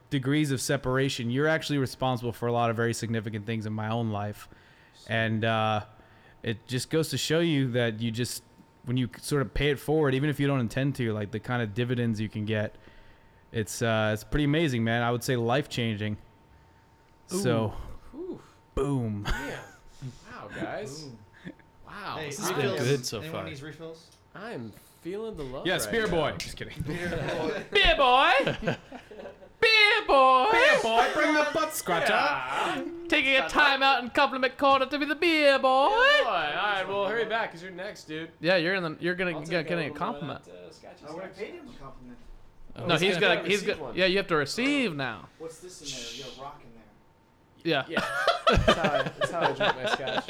degrees of separation, you're actually responsible for a lot of very significant things in my own life, and uh, it just goes to show you that you just when you sort of pay it forward, even if you don't intend to, like the kind of dividends you can get, it's uh, it's pretty amazing, man. I would say life changing. So, Whew. boom. Damn. Wow, guys. Wow. Hey, this has been refills? good so Anyone far. needs refills? I'm feeling the love. Yeah, right Spear now. Boy. Just kidding. Beer (laughs) boy, beer boy, Beer boy, Beer boy. bring the butt scratcher. taking a time out in compliment corner to be the beer boy. Boy. All right, well, hurry back, cause you're next, dude. Yeah, you're in the. You're gonna I'll get take getting a little more of compliment. that, uh, scotchy I would have paid him a compliment. Oh, no, it's he's gonna- gonna. He's receive one. Yeah, you have to receive now. What's this in there? You got rock in there. Yeah. Yeah, that's (laughs) how, I, that's how I drink my scotch.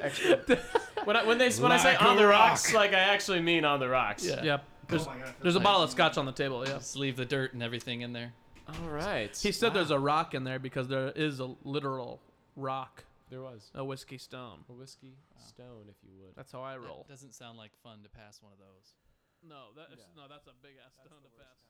Extra. When I when they when I say Like on the rock. rocks, like I actually mean on the rocks. Yeah. Yep. Oh there's, oh my God, there's a that's bottle of scotch on the table. Yeah. Just leave the dirt and everything in there. All right. He said there's a rock in there because there is a literal rock, there was a whiskey stone. a whiskey stone, if you would. That's how I roll. That roll. doesn't sound like fun to pass one of those. No, that is, no, that's a big ass stone to pass.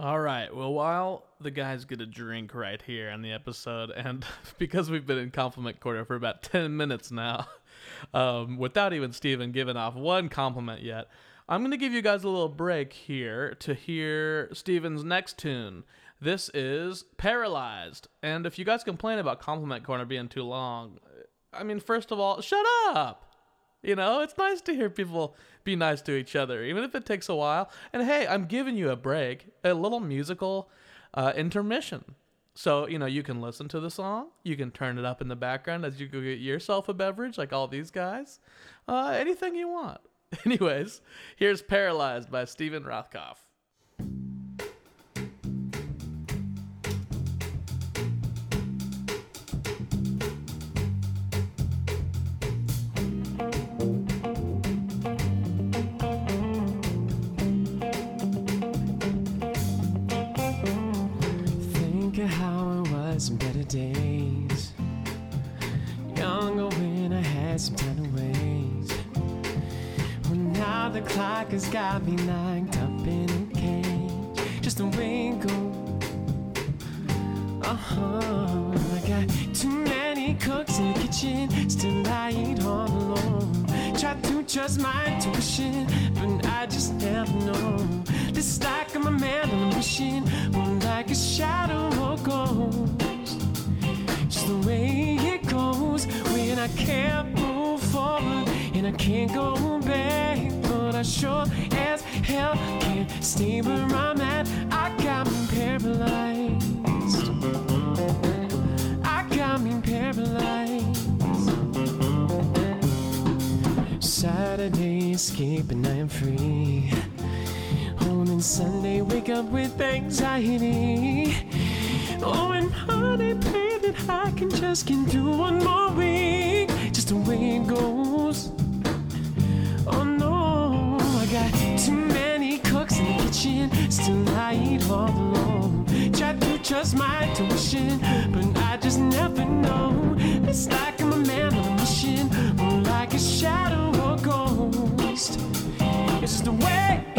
All right. Well, while the guys get a drink right here on the episode, and (laughs) because we've been in compliment corner for about ten minutes now, (laughs) um, without even Steven giving off one compliment yet, I'm gonna give you guys a little break here to hear Steven's next tune. This is Paralyzed, and if you guys complain about compliment corner being too long, I mean, first of all, shut up. You know, it's nice to hear people be nice to each other, even if it takes a while. And hey, I'm giving you a break, a little musical uh, intermission. So, you know, you can listen to the song, you can turn it up in the background as you go get yourself a beverage, like all these guys. Uh, anything you want. (laughs) Anyways, here's Paralyzed by Steven Rothkopf. Days. Younger when I had some time to waste. Well, now the clock has got me locked up in a cage. Just a goes. Uh huh. I got too many cooks in the kitchen. Still I eat all alone. Try to trust my intuition, but I just never know. This is like I'm a man on a mission, or like a shadow or ghost. The way it goes when I can't move forward and I can't go back. But I sure as hell can't stay where I'm at. I got me paralyzed. I got me paralyzed. Saturday escape and I am free. And Sunday wake up with anxiety. Oh, and pray that I can just get through one more week. Just the way it goes. Oh no, I got too many cooks in the kitchen. Still I eat all alone. Try to trust my intuition, but I just never know. It's like I'm a man on a mission, more like a shadow or ghost. It's just the way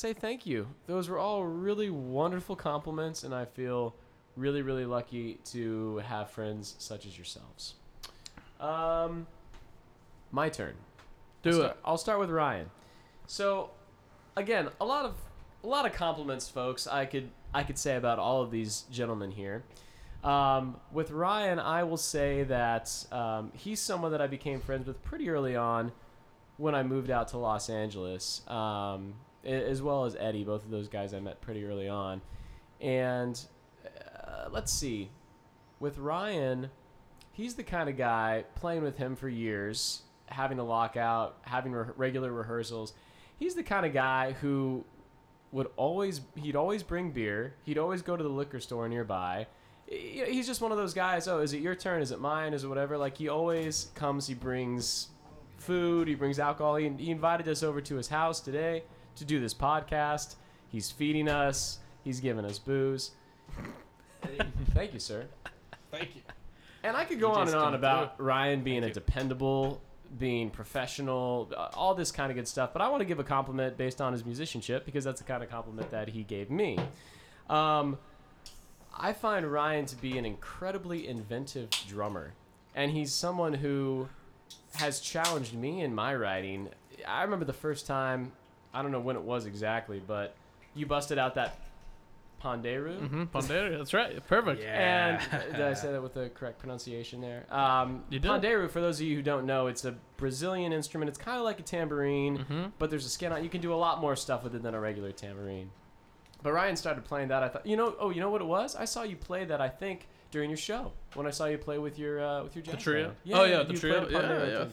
say thank you. Those were all really wonderful compliments, and I feel really, really lucky to have friends such as yourselves. Um, my turn. I'll Do start, it. I'll start with Ryan. So, again, a lot of a lot of compliments, folks. I could I could say about all of these gentlemen here. Um, with Ryan, I will say that um, he's someone that I became friends with pretty early on when I moved out to Los Angeles, um, as well as Eddie. Both of those guys I met pretty early on. And uh, let's see, with Ryan, he's the kind of guy playing with him for years, having a lockout, having re- regular rehearsals. He's the kind of guy who would always he'd always bring beer. He'd always go to the liquor store nearby. He's just one of those guys. Oh, is it your turn? Is it mine? Is it whatever? Like he always comes. He brings food. He brings alcohol. He, he invited us over to his house today to do this podcast. He's feeding us. He's giving us booze. (laughs) Thank you, sir. Thank you. And I could go on and on come about Ryan being Thank a you. dependable, being professional, uh, all this kind of good stuff. But I want to give a compliment based on his musicianship because that's the kind of compliment that he gave me. Um, I find Ryan to be an incredibly inventive drummer, and he's someone who has challenged me in my writing. I remember the first time, I don't know when it was exactly, but you busted out that Ponderu. Mm-hmm. Ponderu. That's right. Perfect. (laughs) And did I say that with the correct pronunciation there? Um, You did. Pandeiro, for those of you who don't know, it's a Brazilian instrument. It's kind of like a tambourine, Mm-hmm. but there's a skin on. You can do a lot more stuff with it than a regular tambourine. But Ryan started playing that. I thought, you know, oh, you know what it was? I saw you play that. I think during your show when I saw you play with your uh, with your jazz The trio? band. Oh, yeah, the trio. played Yeah, yeah.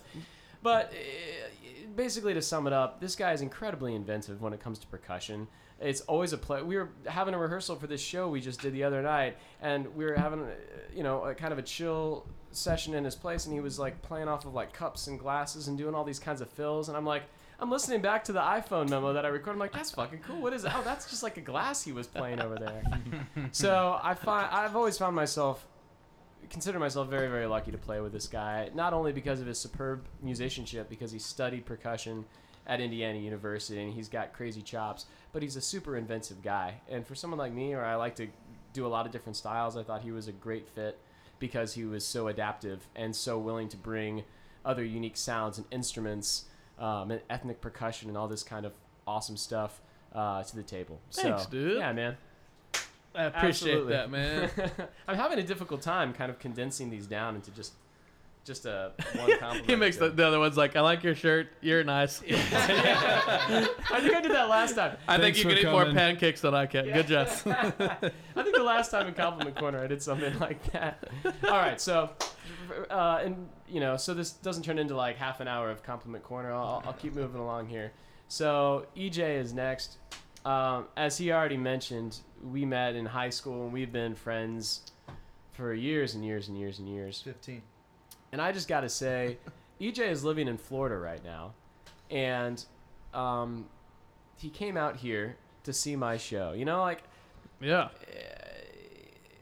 But uh, basically, to sum it up, this guy is incredibly inventive when it comes to percussion. It's always a play. We were having a rehearsal for this show we just did the other night, and we were having, uh, you know, a kind of a chill session in his place, and he was like playing off of like cups and glasses and doing all these kinds of fills, and I'm like, I'm listening back to the iPhone memo that I recorded. I'm like, that's fucking cool. What is it? Oh, that's just like a glass he was playing over there. (laughs) so I find I've always found myself consider myself very very lucky to play with this guy. Not only because of his superb musicianship, because he studied percussion at Indiana University and he's got crazy chops, but he's a super inventive guy. And for someone like me, where I like to do a lot of different styles, I thought he was a great fit because he was so adaptive and so willing to bring other unique sounds and instruments, um, and ethnic percussion, and all this kind of awesome stuff uh, to the table. Thanks, so, dude. Yeah, man. I appreciate Absolutely. that, man. (laughs) I'm having a difficult time kind of condensing these down into just just a (laughs) one compliment. he makes the, the other one's like, I like your shirt. You're nice. (laughs) I think I did that last time. I think you for can eat more pancakes than I can. Good job. I think the last time in Compliment Corner I did something like that. All right, so, uh, and you know, so this doesn't turn into like half an hour of Compliment Corner. I'll, I'll keep moving along here. So EJ is next. Um, as he already mentioned, we met in high school and we've been friends for years and years and years and years. 15. And I just got to say, (laughs) EJ is living in Florida right now, and um, he came out here to see my show. You know, like Yeah.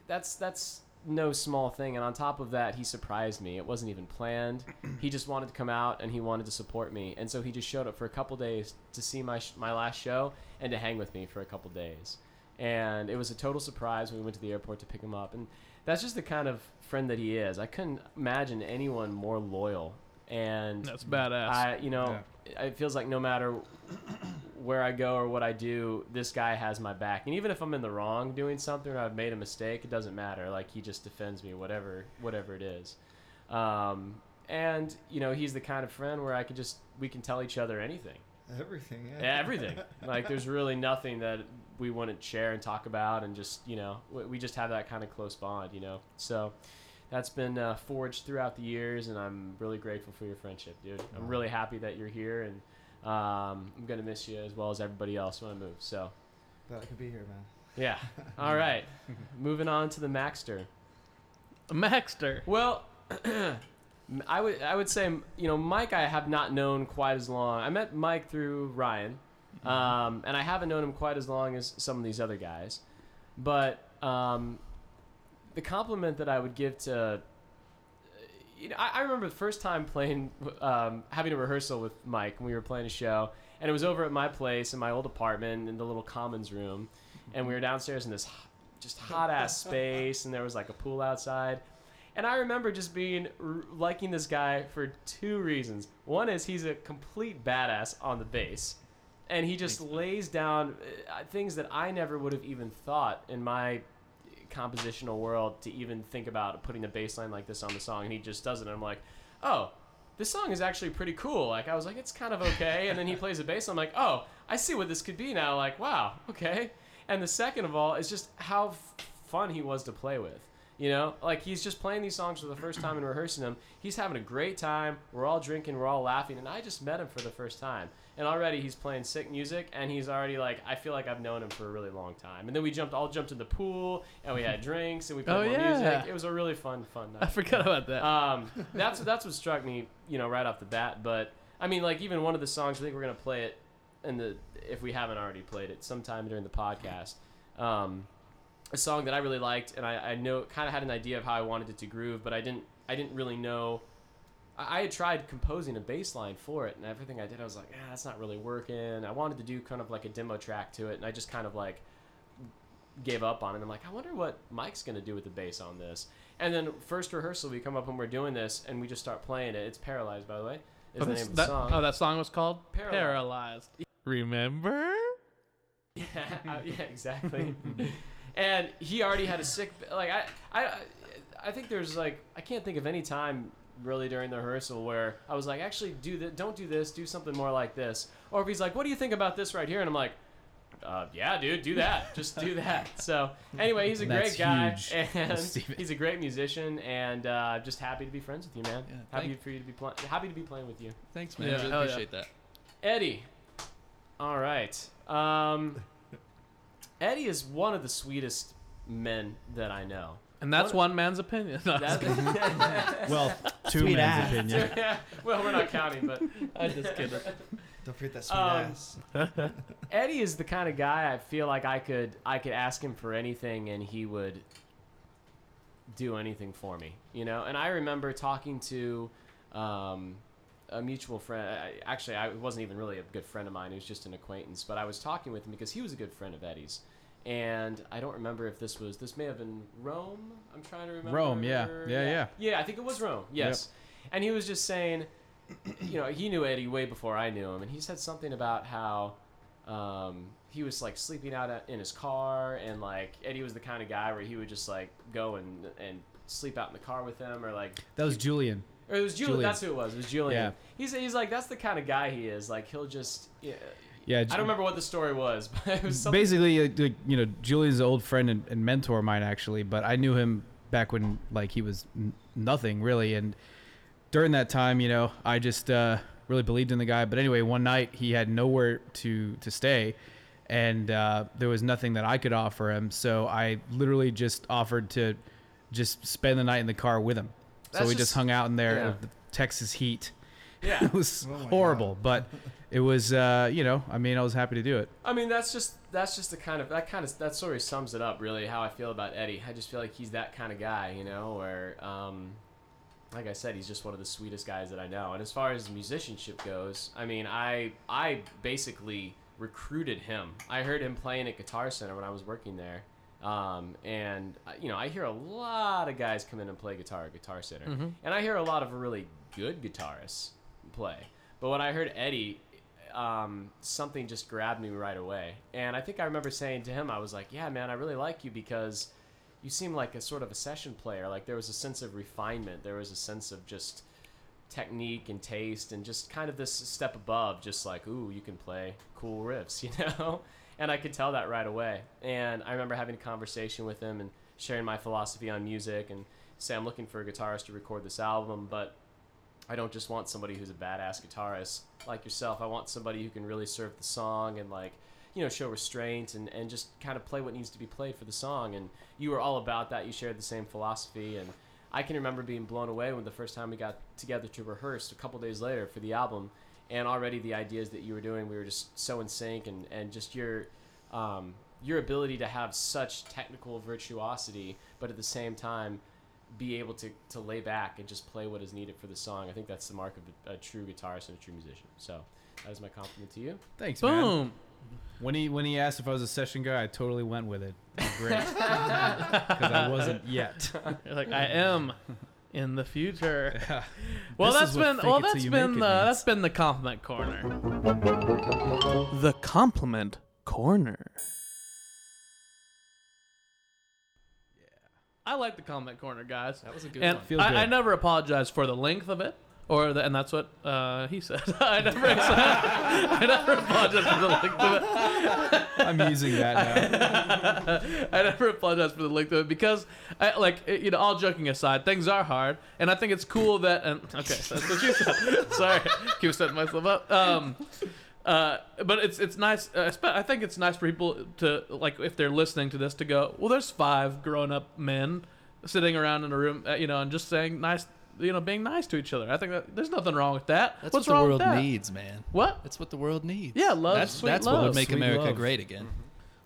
that's that's no small thing. And on top of that, he surprised me. It wasn't even planned. (clears throat) he just wanted to come out and he wanted to support me, and so he just showed up for a couple days to see my sh- my last show and to hang with me for a couple days. And it was a total surprise when we went to the airport to pick him up. And that's just the kind of friend that he is. I couldn't imagine anyone more loyal. And That's badass. I, you know, it feels like no matter where I go or what I do, this guy has my back. And even if I'm in the wrong doing something or I've made a mistake, it doesn't matter. Like he just defends me, whatever, whatever it is. Um, and you know, he's the kind of friend where I could just we can tell each other anything, Everything. Yeah. everything. like there's really nothing that we wouldn't share and talk about, and just you know, we, we just have that kind of close bond, you know. So. That's been uh, forged throughout the years, and I'm really grateful for your friendship, dude. I'm really happy that you're here, and um, I'm gonna miss you as well as everybody else when I move. So, But I could be here, man. yeah. (laughs) All right. Moving on to the Maxter. Maxter. Well, (clears throat) I would I would say you know Mike I have not known quite as long. I met Mike through Ryan, um, and I haven't known him quite as long as some of these other guys. But um, the compliment that I would give to you know, I, I remember the first time playing, um, having a rehearsal with Mike when we were playing a show, and it was over at my place in my old apartment in the little commons room, and we were downstairs in this just hot ass (laughs) space, and there was like a pool outside, and I remember just being liking this guy for two reasons. One is he's a complete badass on the bass, and he just lays down uh, things that I never would have even thought in my compositional world to even think about putting a bass line like this on the song and he just does it and I'm like, oh, this song is actually pretty cool. Like I was like, it's kind of okay, and then he plays a bass. I'm like, oh, I see what this could be now. Like, wow, okay. And the second of all is just how f- fun he was to play with. You know, like he's just playing these songs for the first time and rehearsing them. He's having a great time. We're all drinking, we're all laughing, and I just met him for the first time. And already he's playing sick music, and he's already like, I feel like I've known him for a really long time. And then we jumped, all jumped in the pool, and we had (laughs) drinks, and we played Oh, more yeah. music. It was a really fun, fun night I forgot about that. um, (laughs) that's that's what struck me, you know, right off the bat. But I mean, like even one of the songs, I think we're gonna play it in the if we haven't already played it sometime during the podcast. Um, a song that I really liked, and I, I know kind of had an idea of how I wanted it to groove, but I didn't I didn't really know. I I had tried composing a bass line for it, and everything I did, I was like, ah, that's not really working. I wanted to do kind of like a demo track to it, and I just kind of like gave up on it. I'm like, I wonder what Mike's gonna do with the bass on this. And then first rehearsal, we come up and we're doing this, and we just start playing it. It's paralyzed, by the way. Is Oh, the name of the that, song? oh, that song was called Paralyzed. Paralyzed. Remember? (laughs) yeah, uh, yeah, exactly. (laughs) and he already had a sick. Like I, I, I think there's like I can't think of any time really during the rehearsal where I was like, actually do that. Don't do this. Do something more like this. Or if he's like, what do you think about this right here? And I'm like. Uh, yeah, dude, do that. Just do (laughs) that. So, anyway, he's a That's great guy, huge, (laughs) and he's a great musician, and uh, just happy to be friends with you, man. Yeah, happy thank- for you to be pl- happy to be playing with you. Thanks, man. Yeah, I really hell yeah. appreciate that. Eddie. All right. Um, Eddie is one of the sweetest men that I know. And that's What- one man's opinion. No, That- (laughs) Well, two Sweet men's ass. opinion. (laughs) yeah, well, we're not counting, but (laughs) I'm just kidding. Don't forget that sweet Um, ass. Eddie is the kind of guy I feel like I could I could ask him for anything and he would do anything for me, you know. And I remember talking to um, a mutual friend. I- Actually, I it wasn't even really a good friend of mine. He was just an acquaintance. But I was talking with him because he was a good friend of Eddie's. And I don't remember if this was this may have been Rome. I'm trying to remember. Rome, yeah. Yeah, yeah. Yeah, I think it was Rome. Yes. And he was just saying, (clears throat) you know, he knew Eddie way before I knew him, and he said something about how um, he was like sleeping out at- in his car, and like Eddie was the kind of guy where he would just like go and and sleep out in the car with him, or like That was Julian. or it was Julian. Julian. That's who it was. It was Julian. Yeah. He's he's like that's the kind of guy he is. Like he'll just. Yeah, I don't remember what the story was, (laughs) but it was something. basically, uh, like, you know, Julian's an old friend and, and mentor of mine actually, but I knew him back when like he was n- nothing really, and during that time, you know, I just uh, really believed in the guy. But anyway, one night he had nowhere to to stay, and uh, there was nothing that I could offer him, so I literally just offered to just spend the night in the car with him. so we just, just- hung out in there, yeah. the Texas heat. Yeah. (laughs) it was Oh my horrible, but it was, uh, you know, I mean, I was happy to do it. I mean, that's just that's just the kind of that kind of that sort of sums it up. Really, how I feel about Eddie. I just feel like he's that kind of guy, you know. Where, um, like I said, he's just one of the sweetest guys that I know. And as far as musicianship goes, I mean, I I basically recruited him. I heard him playing at Guitar Center when I was working there. Um, and uh, you know, I hear a lot of guys come in and play guitar at Guitar Center, and I hear a lot of really good guitarists play. But when I heard Eddie, um, something just grabbed me right away. And I think I remember saying to him, I was like, "Yeah, man, I really like you because you seem like a sort of a session player. Like there was a sense of refinement. There was a sense of just technique and taste, and just kind of this step above. Just like, ooh, you can play cool riffs, (laughs) you know." And I could tell that right away. And I remember having a conversation with him and sharing my philosophy on music and say I'm looking for a guitarist to record this album, but I don't just want somebody who's a badass guitarist like yourself. I want somebody who can really serve the song and like, you know, show restraint and, and just kind of play what needs to be played for the song. And you were all about that. You shared the same philosophy. And I can remember being blown away when the first time we got together to rehearse a couple days later for the album. And already the ideas that you were doing, we were just so in sync and, and just your um, your ability to have such technical virtuosity, but at the same time be able to, to lay back and just play what is needed for the song. I think that's the mark of a, a true guitarist and a true musician. So that is my compliment to you. Thanks, man. Boom. When he when he asked if I was a session guy, I totally went with it. Great, (laughs) because I wasn't yet. (laughs) You're like I am in the future. (laughs) Well, This that's is been fake well, it till that's you make been it uh, that's been the compliment corner. The compliment corner. I like the comment corner, guys. That was a good and one. Feels I, I never apologize for the length of it, or the, and that's what uh, he said. (laughs) I never, (laughs) (laughs) I never apologize for the length of it. I'm using that now. I never apologize for the length of it because, I, like, you know, all joking aside, things are hard, and I think it's cool that. And okay, that's what you said. Sorry, keep setting myself up. Um, uh, but it's it's nice. Uh, spe- I think it's nice for people to like if they're listening to this to go. Well, there's five grown up men sitting around in a room, uh, you know, and just saying nice, you know, being nice to each other. I think that, there's nothing wrong with that. That's What's what the wrong world needs, man. What? That's what the world needs. Yeah, love, That's sweet that's what would make Sweet America love. great again.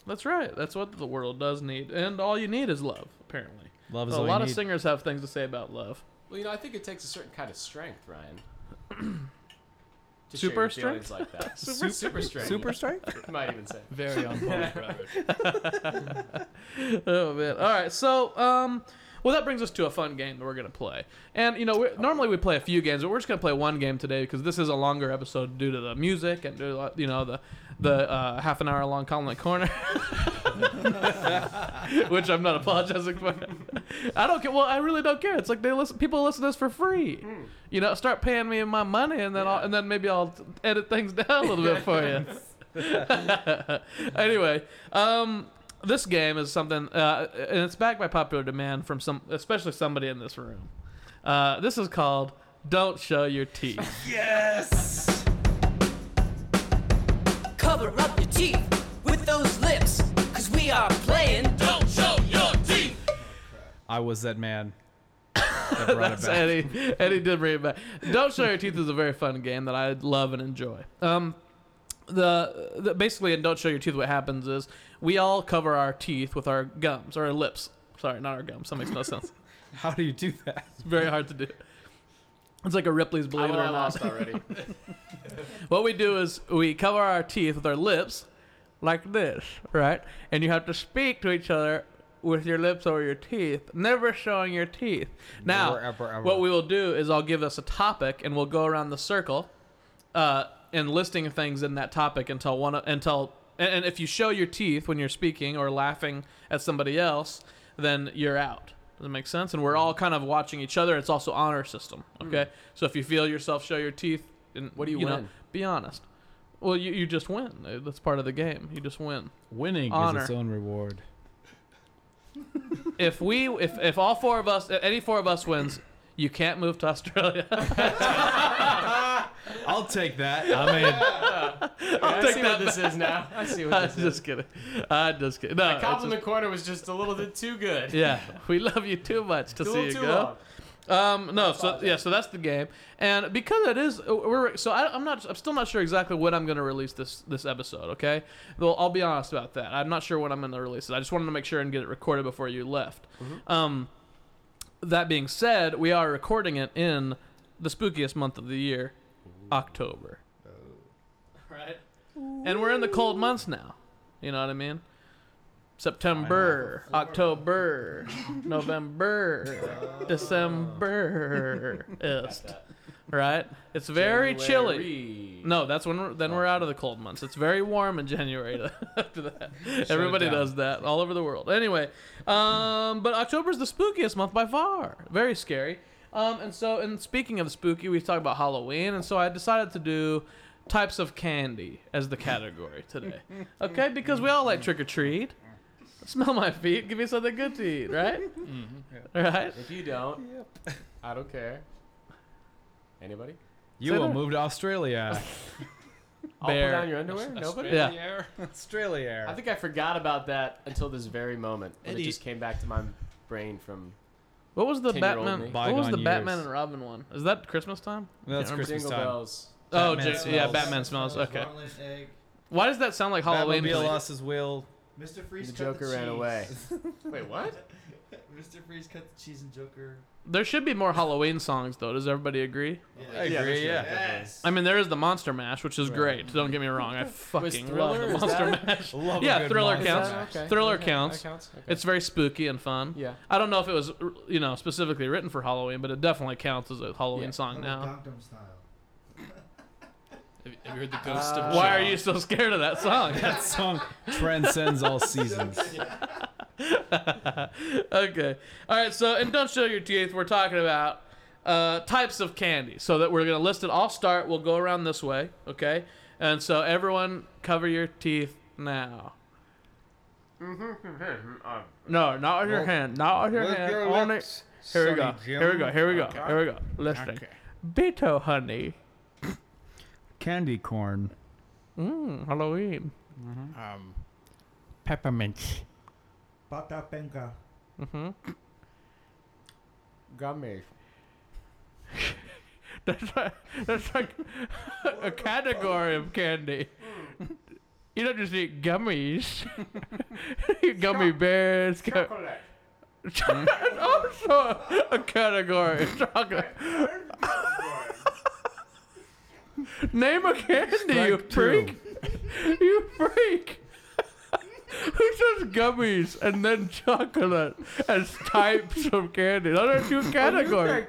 That's right. That's what the world does need, and all you need is love. Apparently, Love is a lot you of need. singers have things to say about love. Well, you know, I think it takes a certain kind of strength, Ryan. (clears throat) to Super share your feelings like that. (laughs) Super- super strength. Super strength. You (laughs) might even say. Very on point, (laughs) Robert. oh man! All right, so um, well that brings us to a fun game that we're gonna play, and you know we normally we play a few games, but we're just gonna play one game today because this is a longer episode due to the music and due to, you know the the uh, half an hour long Colin corner, (laughs) which I'm not apologizing for. I don't care. Well, I really don't care. It's like they listen. People listen to this for free. You know, start paying me my money, and then I'll, and then maybe I'll edit things (laughs) down a little bit for you. (laughs) anyway, um, this game is something, uh, and it's backed by popular demand from some, especially somebody in this room. Uh, this is called "Don't Show Your Teeth." Cover up your teeth with those lips, cause we are playing. Don't show your teeth. I was that man. That (laughs) That's. Eddie. Eddie did bring it back. Don't Show Your Teeth is a very fun game that I love and enjoy. Um, the, the basically and don't show your teeth. What happens is we all cover our teeth with our gums or our lips. Sorry, not our gums. That makes no sense. (laughs) How do you do that? It's very hard to do. It's like a Ripley's Believe It I or Not. lost already. (laughs) What we do is we cover our teeth with our lips, like this, right? And you have to speak to each other with your lips over your teeth, never showing your teeth. Now, Never, ever, ever. what we will do is I'll give us a topic, and we'll go around the circle, uh, and listing things in that topic until one until. And, and if you show your teeth when you're speaking or laughing at somebody else, then you're out. Does that make sense? And we're all kind of watching each other. It's also honor system. Okay, so if you feel yourself show your teeth, and What do you know, win? be honest. Well, you, you just win. Uh, That's part of the game. You just win. Winning Honor. is its own reward. If we, if if all four of us, any four of us wins, you can't move to Australia. (laughs) (laughs) I'll take that. I mean, (laughs) I'll take see that what this is now. I see what I'm this is. just kidding. I'm just kidding. No, The it's cop in just- the corner was just a little bit too good. (laughs) yeah, we love you too much to Too see little you too go. long. Um, no, so yeah, so that's the game, and because it is, we're so I, I'm not, I'm still not sure exactly when I'm going to release this this episode. Okay, well, I'll be honest about that. I'm not sure when I'm going to release it. I just wanted to make sure and get it recorded before you left. Um, that being said, we are recording it in the spookiest month of the year, October. Right, and we're in the cold months now. You know what I mean? September, October, (laughs) November, December. ist. Right? It's very chilly. No, that's when we're, then we're out of the cold months. It's very warm in January (laughs) after that. Everybody does that all over the world. Anyway, um, but October's the spookiest month by far. Very scary. Um, and so, and speaking of spooky, we talked about Halloween, and so I decided to do types of candy as the category today. (laughs) Okay, because we all like trick or treat. Smell my feet, give me something good to eat, right? (laughs) mm-hmm (laughs) Right? If you don't, I don't care. Anybody? you Say will that. move to Australia. I'll Bear. put down your underwear. Nobody. Yeah. Australia. I think I forgot about that until this very moment and it just came back to my brain from What was the 10-year-old Batman? me. What was the Bygone Batman years. and Robin one? Is that Christmas time? That's remember. Christmas Jingle time. Bells. Oh, Batman J- yeah, smells. Batman smells. Okay. Marmalade egg. Why does that sound like Halloween? to Batmobile me? lost his will. Mr. Freeze The cut Joker the ran cheese. away. (laughs) Wait, what? (laughs) Mr. Freeze cut the cheese and Joker. There should be more Halloween songs, though. Does everybody agree? I Yeah, agree, for yeah. Yes. I mean, there is the Monster Mash, which is great. Don't get me wrong. I fucking love Thriller, the is Monster that- Mash. Love a Yeah, good Thriller monster counts. mash. Okay, Thriller okay, counts. That counts. Okay. It's very spooky and fun. yeah. I don't know if it was, you know, specifically written for Halloween, but it definitely counts as a Halloween Yeah. song now. Gangnam style. Have have you heard the ghost Uh, of Why are you so scared of that song? (laughs) That song transcends all seasons. (laughs) okay. All right. So, and don't show your teeth. We're talking about uh, types of candy. So that we're gonna list it. I'll start. We'll go around this way. Okay. And so everyone, cover your teeth now. No, not with your hand. Not with your hand. Only. Here we go. Here we go. Here we go. Here we go. Listening. Bit-O-Honey. Candy corn. Mmm. Halloween. Um, Peppermint. Bata penka. Mm-hmm. Gummies. (laughs) That's like, that's like (laughs) a category of candy. You don't just eat gummies. (laughs) You eat gummy bears. Gu- Chocolate. also a category. of Chocolate. (laughs) Name a candy, you Strike two. freak. (laughs) you freak. (laughs) Who says gummies and then chocolate as types of candy? Those are two categories.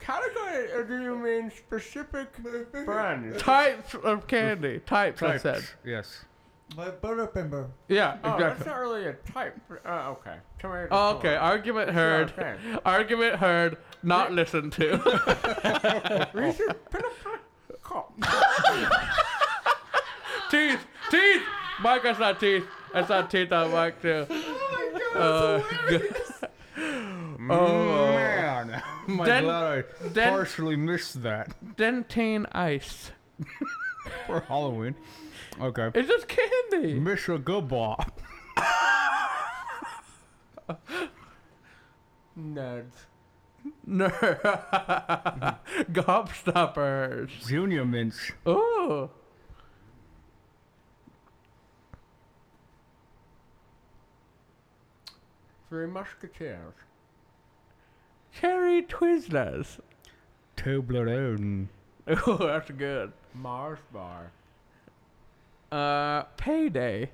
category, or do you mean specific brands? Types of candy. Types, I said. Yes. My butter pepper. Yeah, Oh, that's exactly. not really a type. Uh, okay. Tomato. Oh, okay, argument heard. Okay. Argument heard, not listened to. (laughs) teeth! Teeth! Mike, that's not teeth. That's not teeth on Mike, too. Oh, my god. Uh, (laughs) oh. Man, I'm glad I then- partially missed that Dentyne Ice. (laughs) for Halloween. Okay. It's just candy. Miss a good ball. Nerds. No. (laughs) Gobstoppers. Junior mints. Ooh. Three Musketeers. Cherry Twizzlers. Toblerone. Oh, (laughs) that's good. Mars Bar. Uh, Payday.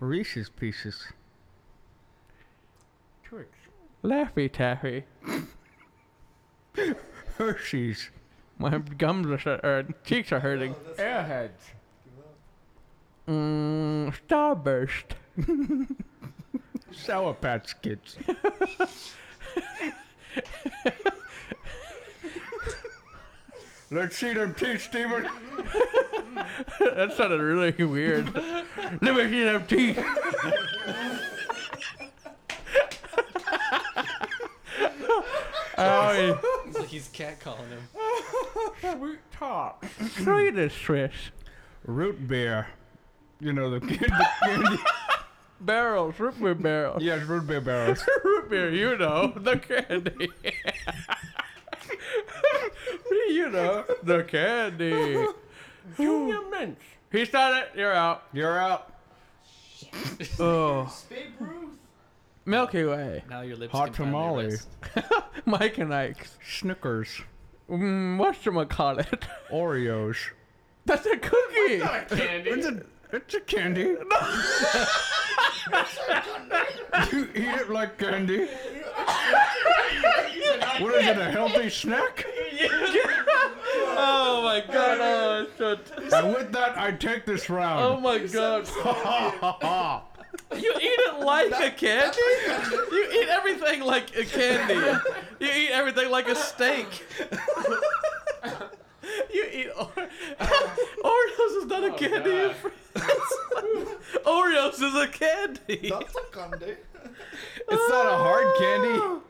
Reese's Pieces. Twix. Laffy Taffy. (laughs) Hershey's. My gums are, sh- cheeks are hurting. Airheads. Mm, Starburst. (laughs) Sour Patch Kids. Let's see them teeth, Steven. that sounded really weird. Let me see them teeth. (laughs) oh, It's (laughs) like he's catcalling him. Sweet Top. Swedish Fish. Root beer. You know the, (laughs) the candy. Barrels, root beer barrels. yes, root beer barrels. (laughs) root beer, you know, the candy. you know, the candy. Junior Mints. He started it, you're out. You're out. Oh, Baby Ruth. Milky Way. Now your lips Hot can find tamale. rest. (laughs) Mike and Ike's. Snickers. Mm, whatchamacallit? (laughs) Oreos. That's a cookie. Candy. It's a, it's a candy. (laughs) you eat it like candy. what is it, a healthy snack? Oh my god. Oh, it's so And with that, I take this round. oh my god. You eat it like a candy? You eat everything like a candy. You eat everything like a steak. (laughs) You eat or- (laughs) Oreos is not a oh, candy. you freaks. (laughs) Oreos is a candy. That's a candy. it's not a hard candy.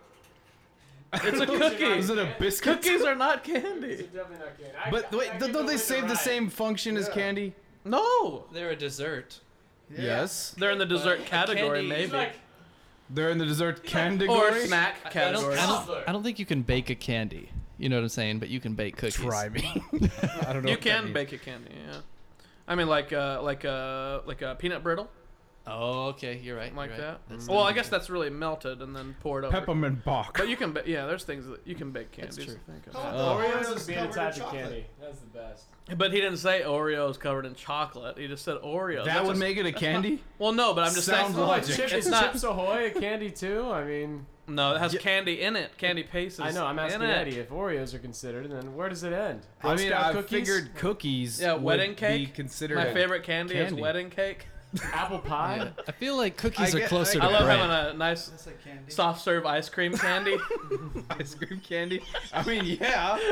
It's a cookie. Is it a biscuit? Cookies are not candy. Definitely not candy. I- But I wait, give don't the they winner save the right. same function as candy? No. They're a dessert. Yes. They're in the dessert category, candy- maybe. Like They're in the dessert candy Or category. snack I don't, category. I, don't, I don't think you can bake a candy. You know what I'm saying? But you can bake cookies. Try me. (laughs) I don't know. You what that can means. bake a candy, yeah. I mean, like uh, like uh, like a peanut brittle, Oh, okay. You're right. like you're right. that. That's well, I guess that's really melted and then poured over. peppermint bark. But you can, ba- yeah. There's things that you can bake candies. That's true. I think. Oh, Uh, Oreos Oreos is being a covered in type of chocolate. candy. That's the best. But he didn't say Oreos covered in chocolate. He just said Oreos. that That's would a- make it a candy. (laughs) Well, no, but I'm just Sounds saying. logic. Chip, It's it's not. Chips Ahoy a candy too? I mean, No, it has Yeah. candy in it. Candy pastes. I know. I'm asking in it. Eddie if Oreos are considered, and then where does it end? I Girl mean, Scout I cookies? figured cookies. Yeah, would wedding Be cake. considered My a- favorite candy, is candy. wedding cake. Apple pie. Yeah. I feel like cookies I are get- closer I to I love bread. having a nice That's a candy. soft serve ice cream candy. (laughs) ice cream candy. I mean, yeah. (laughs)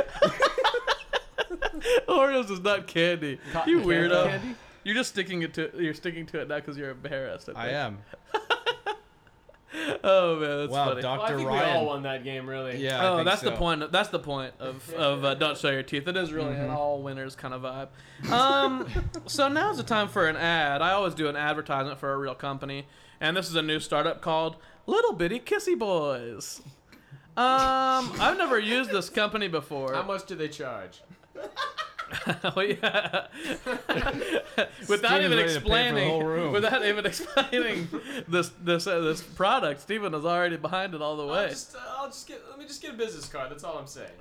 Oreos is not candy. Cotton you candy weirdo. candy? You're just sticking it to. You're sticking to it now because you're embarrassed. I think. am. (laughs) Oh man, that's wow, funny. Well, I Dr. think we all won that game, really. Yeah. I oh, think that's the point. That's the point of (laughs) of uh, don't show your teeth. It is really Mm-hmm. an all winners kind of vibe. Um, (laughs) so now's the time for an ad. I always do an advertisement for a real company, and this is a new startup called Little Bitty Kissy Boys. Um, I've never used this company before. How much do they charge? (laughs) Oh yeah. (laughs) without Steven's even ready to pay for the explaining, without even explaining this this uh, this product, Stephen is already behind it all the I'll way. just, uh, I'll just get. Let me just get a business card. That's all I'm saying. (laughs)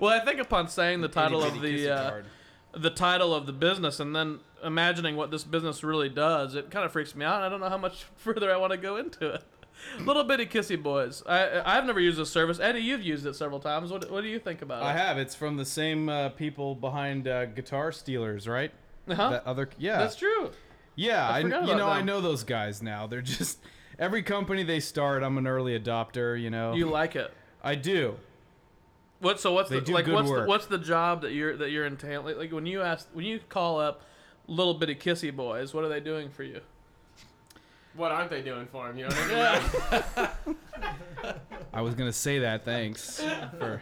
Well, I think upon saying the title of the uh, the title of the business and then imagining what this business really does, it kind of freaks me out. I don't know how much further I want to go into it. (laughs) Little bitty kissy boys. I I've never used this service. Eddie, you've used it several times. What what do you think about it? I have. It's from the same uh, people behind uh, Guitar Stealers, right? Huh? That other. Yeah. That's true. Yeah, I I, you know I know those guys now. They're just every company they start. I'm an early adopter. You know. You like it. I do. What so what's They the like what's the, what's the job that you're that you're entailing? Like when you ask when you call up little bitty kissy boys, what are they doing for you? What aren't they doing for him? You know what I mean? I was gonna say that. Thanks for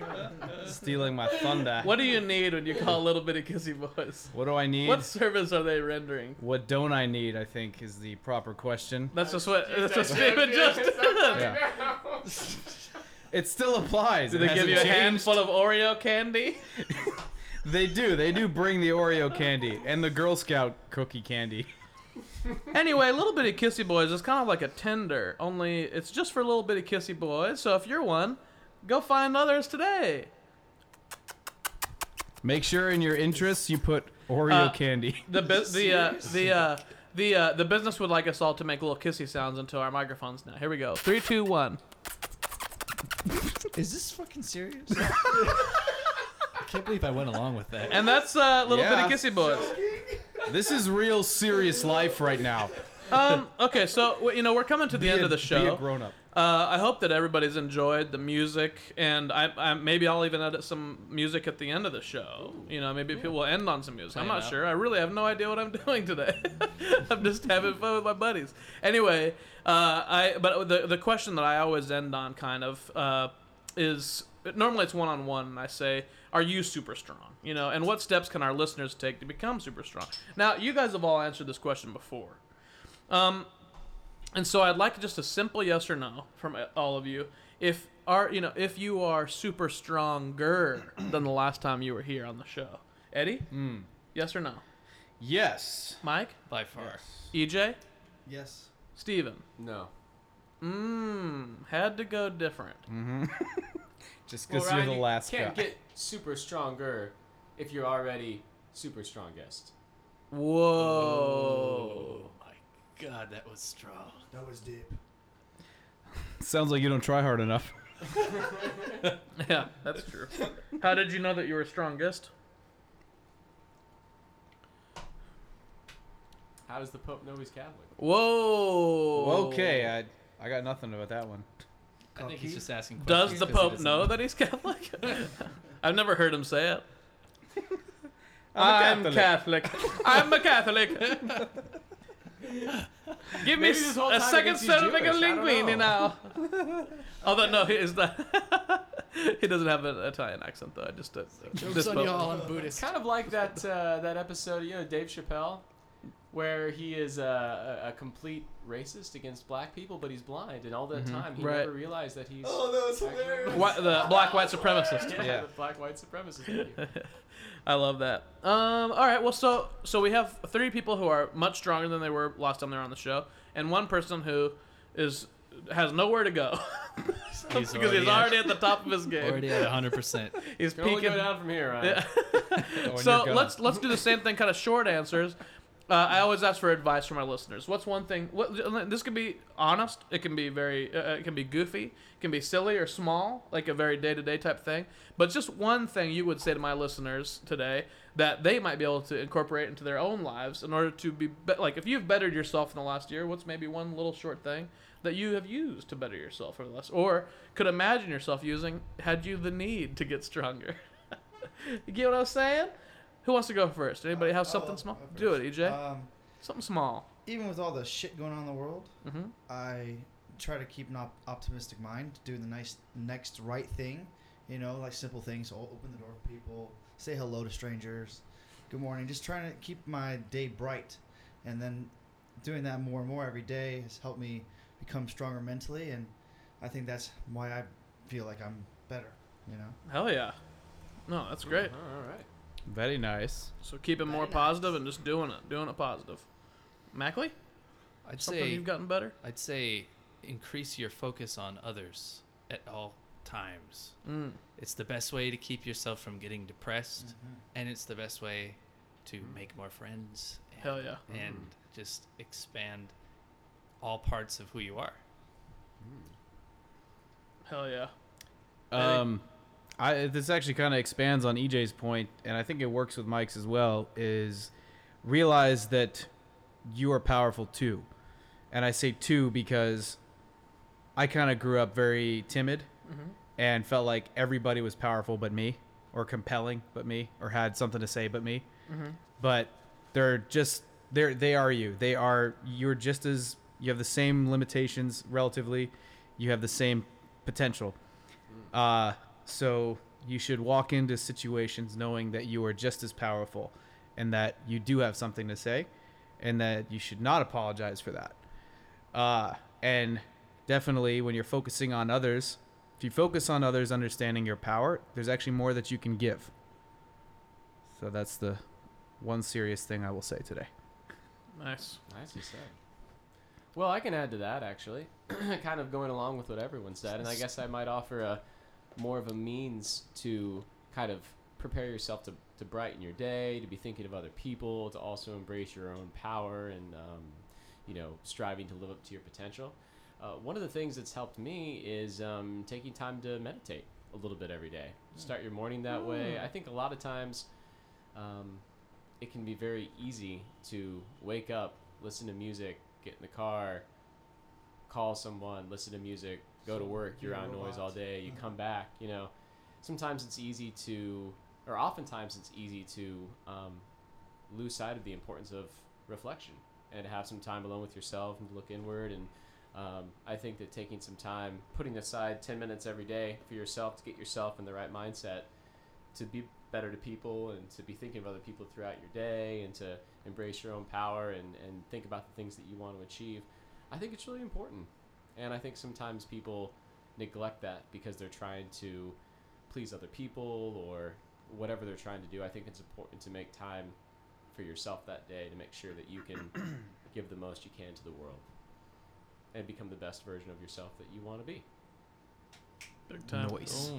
stealing my thunder. What do you need when you call a little bitty kissy boys? What do I need? What service are they rendering? What don't I need? I think is the proper question. That's just what that's what Steven just did. Yeah. It still applies. Do they give you a changed. handful of Oreo candy? (laughs) They do. They do bring the Oreo candy and the Girl Scout cookie candy. Anyway, Little Bitty Kissy Boys is kind of like a Tinder, only it's just for little bitty kissy boys. So if you're one, go find others today. Make sure in your interests you put Oreo Uh, candy. The bu- the uh, (laughs) the uh, the uh, the business would like us all to make little kissy sounds into our microphones now. Here we go. Three, two, one. Is this fucking serious? (laughs) I can't believe I went along with that. And that's uh, Little Yeah. Bitty Kissy Boys. This is real serious life right now. Um, okay, so you know we're coming to the Be end a- of the show. Be a show. grown up. Uh, I hope that everybody's enjoyed the music, and I, I maybe I'll even edit some music at the end of the show. You know, maybe people will end on some music. I'm not out. sure. I really have no idea what I'm (laughs) doing today. (laughs) I'm just having fun with my buddies. Anyway, uh, I but the the question that I always end on kind of uh, is normally it's one on one, and I say, "Are you super strong?" You know, and what steps can our listeners take to become super strong? Now, you guys have all answered this question before. Um, and so I'd like just a simple yes or no from all of you. If are you know if you are super stronger (clears throat) than the last time you were here on the show, Eddie, Mm. yes or no? Yes. Mike, By far. EJ, yes. Steven. No. Mmm, had to go different. (laughs) Just Well, because you're Ryan, the you last can't guy. get super stronger if you're already super strongest. Whoa. Oh my god, that was strong. That was deep. Sounds like you don't try hard enough. (laughs) Yeah, that's true. How did you know that you were strongest? How does the Pope know he's Catholic? Whoa. Okay, I I got nothing about that one. I think he's just asking Does questions the 'cause he Pope know that he's Catholic? (laughs) I've never heard him say it. (laughs) I'm a I'm Catholic. I'm a Catholic. Give me Maybe this whole a second he set of Jewish, I don't linguine know. now. (laughs) Although no, he is that. (laughs) he doesn't have an Italian accent though. I just uh, Jokes this on y'all, I'm Buddhist. kind of like that uh, that episode, you know, Dave Chappelle, where he is a, a, a complete racist against black people, but he's blind, and all that time he Right. never realized that he's Oh, that was actually- hilarious. Whi- the (laughs) (laughs) black white supremacist. yeah, Yeah. the black white supremacist. I love that. Um, all right, well, so so we have three people who are much stronger than they were last time they were on the show, and one person who is has nowhere to go (laughs) He's because he's already at- at the top of his game. Already at 100%. He's Can only peaking. go down from here, right? Yeah. Oh, so let's let's do the same thing, kind of short answers. Uh, I always ask for advice from our listeners. What's one thing? What this can be honest. It can be very. Uh, it can be goofy. It can be silly or small, like a very day to day type thing. But just one thing you would say to my listeners today that they might be able to incorporate into their own lives in order to be, be like if you've bettered yourself in the last year. What's maybe one little short thing that you have used to better yourself the last, or could imagine yourself using had you the need to get stronger. (laughs) you get what I'm saying? Who wants to go first? Anybody have Uh, something I'll small? go Do it. EJ. Um, something small. even with all the shit going on in the world, hmm I try to keep an op- optimistic mind, do the nice next right thing. You know, like simple things. o- Open the door for people, say hello to strangers, good morning. Just trying to keep my day bright, and then doing that more and more every day has helped me become stronger mentally, and I think that's why I feel like I'm better. You know. Hell yeah. No, that's great. All right. Very nice. So keep it more nice. positive and just doing it, doing it positive. Mackley, I'd something say you've gotten better. I'd say increase your focus on others at all times. Mm. It's the best way to keep yourself from getting depressed, and it's the best way to make more friends. And, Hell yeah. And just expand all parts of who you are. Hell yeah. Um, I this actually kind of expands on EJ's point, and I think it works with Mike's as well. Is realize that you are powerful too, and I say too because I kind of grew up very timid Mhm. and felt like everybody was powerful but me, or compelling but me, or had something to say but me. Mhm. But they're just they're they are you. They are you're just as you have the same limitations relatively. You have the same potential. Uh, so you should walk into situations knowing that you are just as powerful and that you do have something to say and that you should not apologize for that. Uh, and definitely when you're focusing on others, if you focus on others understanding your power, there's actually more that you can give. So that's the one serious thing I will say today. Nice. nice Nicely said. Well, I can add to that actually, (clears throat) kind of going along with what everyone said, and I guess I might offer a more of a means to kind of prepare yourself to, to brighten your day, to be thinking of other people, to also embrace your own power and um, you know striving to live up to your potential. Uh, one of the things that's helped me is um, taking time to meditate a little bit every day. Start your morning that way. I think a lot of times um, it can be very easy to wake up, listen to music, get in the car, call someone, listen to music, go to work, you're on noise all day, you come back, you know. Sometimes it's easy to, or oftentimes it's easy to um, lose sight of the importance of reflection and to have some time alone with yourself and look inward. And um, I think that taking some time, putting aside 10 minutes every day for yourself to get yourself in the right mindset to be better to people and to be thinking of other people throughout your day and to embrace your own power and, and think about the things that you want to achieve. I think it's really important. And I think sometimes people neglect that because they're trying to please other people or whatever they're trying to do. I think it's important to make time for yourself that day to make sure that you can (clears throat) give the most you can to the world and become the best version of yourself that you want to be. Big time. Noise.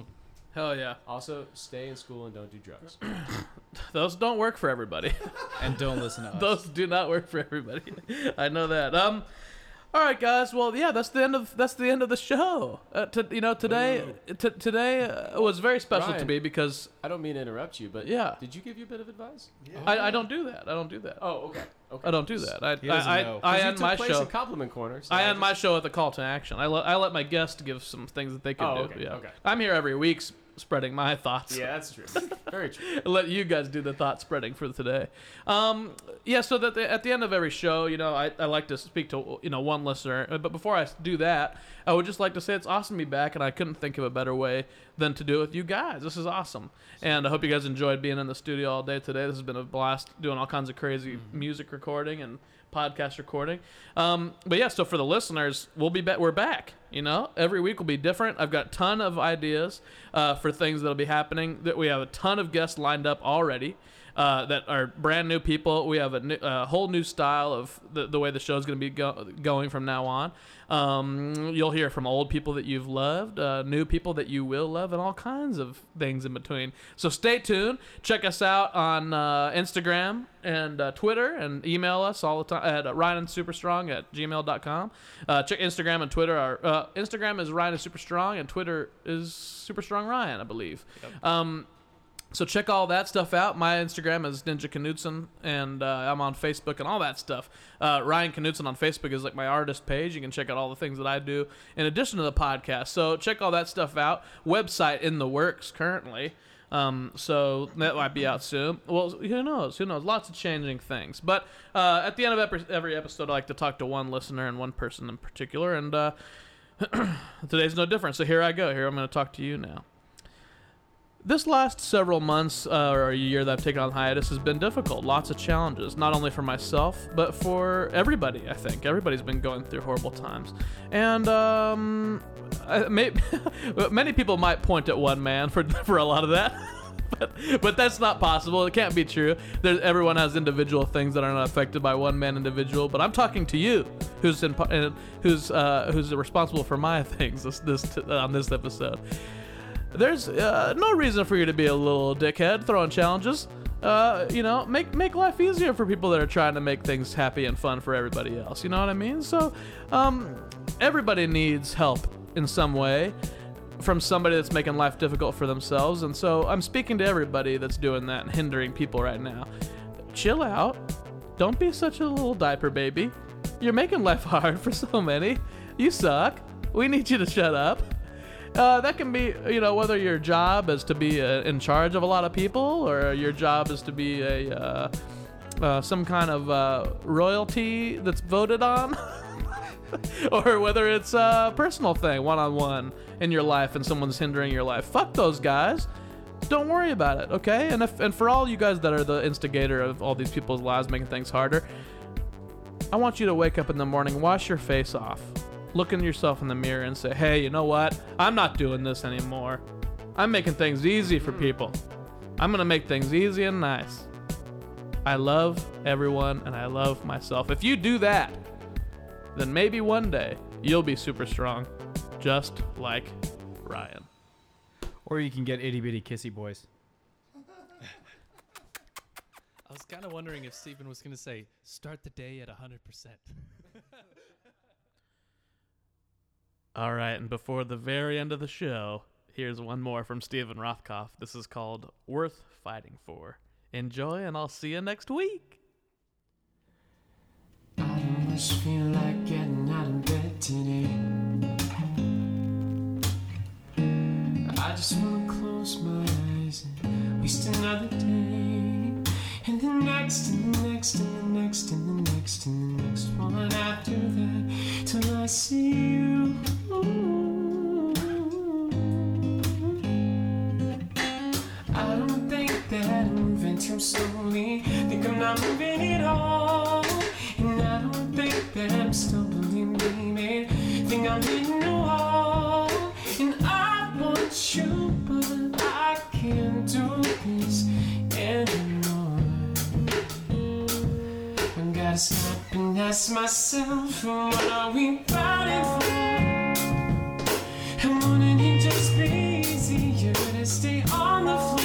Hell yeah. Also, stay in school and don't do drugs. (coughs) Those don't work for everybody. And don't listen to (laughs) us. Those do not work for everybody. (laughs) I know that. Um, all right, guys. Well, yeah, that's the end of that's the end of the show. Uh, to, you know, today t- today uh, was very special to me because I don't mean to interrupt you, but Yeah. did you give you a bit of advice? Yeah. I, I don't do that. I don't do that. Oh, okay. Okay. I don't do that. I He I, know. I, I 'Cause you end took my place show. in compliment corner. so I end my show with a call to action. I let I let my guests give some things that they can Oh, do. okay, yeah. okay. I'm here every week s- spreading my thoughts. Yeah, that's true. Very true. (laughs) let you guys do the thought spreading for today. Um, yeah, so that the, at the end of every show, you know, I, I like to speak to you know one listener. Uh, But before I do that, I would just like to say it's awesome to be back, and I couldn't think of a better way than to do it with you guys. This is awesome, and I hope you guys enjoyed being in the studio all day today. This has been a blast doing all kinds of crazy music recording and podcast recording. Um, but yeah, so for the listeners, we'll be back. We're back. You know, every week will be different. I've got a ton of ideas uh, for things that'll be happening. That we have a ton of guests lined up already. Uh, that are brand new people. We have a new, uh, whole new style of the, the way the show is going to be go- going from now on. Um, you'll hear from old people that you've loved, uh, new people that you will love, and all kinds of things in between. So stay tuned. Check us out on uh, Instagram and uh, Twitter, and email us all the time at uh, Ryan and Superstrong at gmail.com. Uh, check Instagram and Twitter. Our, uh, Instagram is Ryan and Superstrong, and Twitter is Superstrong Ryan, I believe. Um, so check all that stuff out. My Instagram is Ninja Knudsen, and uh, I'm on Facebook and all that stuff. Uh, Ryan Knudsen on Facebook is like my artist page. You can check out all the things that I do in addition to the podcast. So check all that stuff out. Website in the works currently. Um, so that might be out soon. Well, who knows? Who knows? Lots of changing things. But uh, at the end of every episode, I like to talk to one listener and one person in particular. And uh, (clears throat) today's no different. So here I go. Here I'm going to talk to you now. This last several months uh, or a year that I've taken on hiatus has been difficult. Lots of challenges, not only for myself, but for everybody, I think. Everybody's been going through horrible times. And um, I, may, (laughs) many people might point at one man for, (laughs) for a lot of that. (laughs) But, that's not possible. It can't be true. There's, everyone has individual things that are not affected by one man individual. But I'm talking to you, who's in, who's uh, who's responsible for my things this, this on this episode. There's uh, no reason for you to be a little dickhead throwing challenges. Uh, you know, make make life easier for people that are trying to make things happy and fun for everybody else. You know what I mean? So, um, everybody needs help in some way from somebody that's making life difficult for themselves. And so, I'm speaking to everybody that's doing that and hindering people right now. Chill out. Don't be such a little diaper baby. You're making life (laughs) hard for so many. You suck. We need you to shut up. Uh, that can be, you know, whether your job is to be uh, in charge of a lot of people or your job is to be a uh, uh, some kind of uh, royalty that's voted on, (laughs) or whether it's a personal thing, one on one in your life, and someone's hindering your life. Fuck those guys. Don't worry about it, okay? And if and for all you guys that are the instigator of all these people's lives making things harder, I want you to wake up in the morning, wash your face off, look in yourself in the mirror, and say, hey, you know what? I'm not doing this anymore. I'm making things easy for hmm. people. I'm going to make things easy and nice. I love everyone and I love myself. If you do that, then maybe one day you'll be super strong, just like Ryan. Or you can get itty bitty kissy boys. (laughs) I was kind of wondering if Stephen was going to say, start the day at 100%. All right, and before the very end of the show, here's one more from Steven Rothkopf. This is called Worth Fighting For. Enjoy, and I'll see you next week. I don't feel like getting out of bed today. I just wanna close my eyes and waste another day. And the next, and the next, and the next, and the next, and the next one after that, till I see you. I don't think that I'm moving too slowly. Think I'm not moving at all. And I don't think that I'm stumbling, baby. Think I'm hitting Stop and ask myself, what are we fighting for? And wouldn't it just be easier to stay on the floor?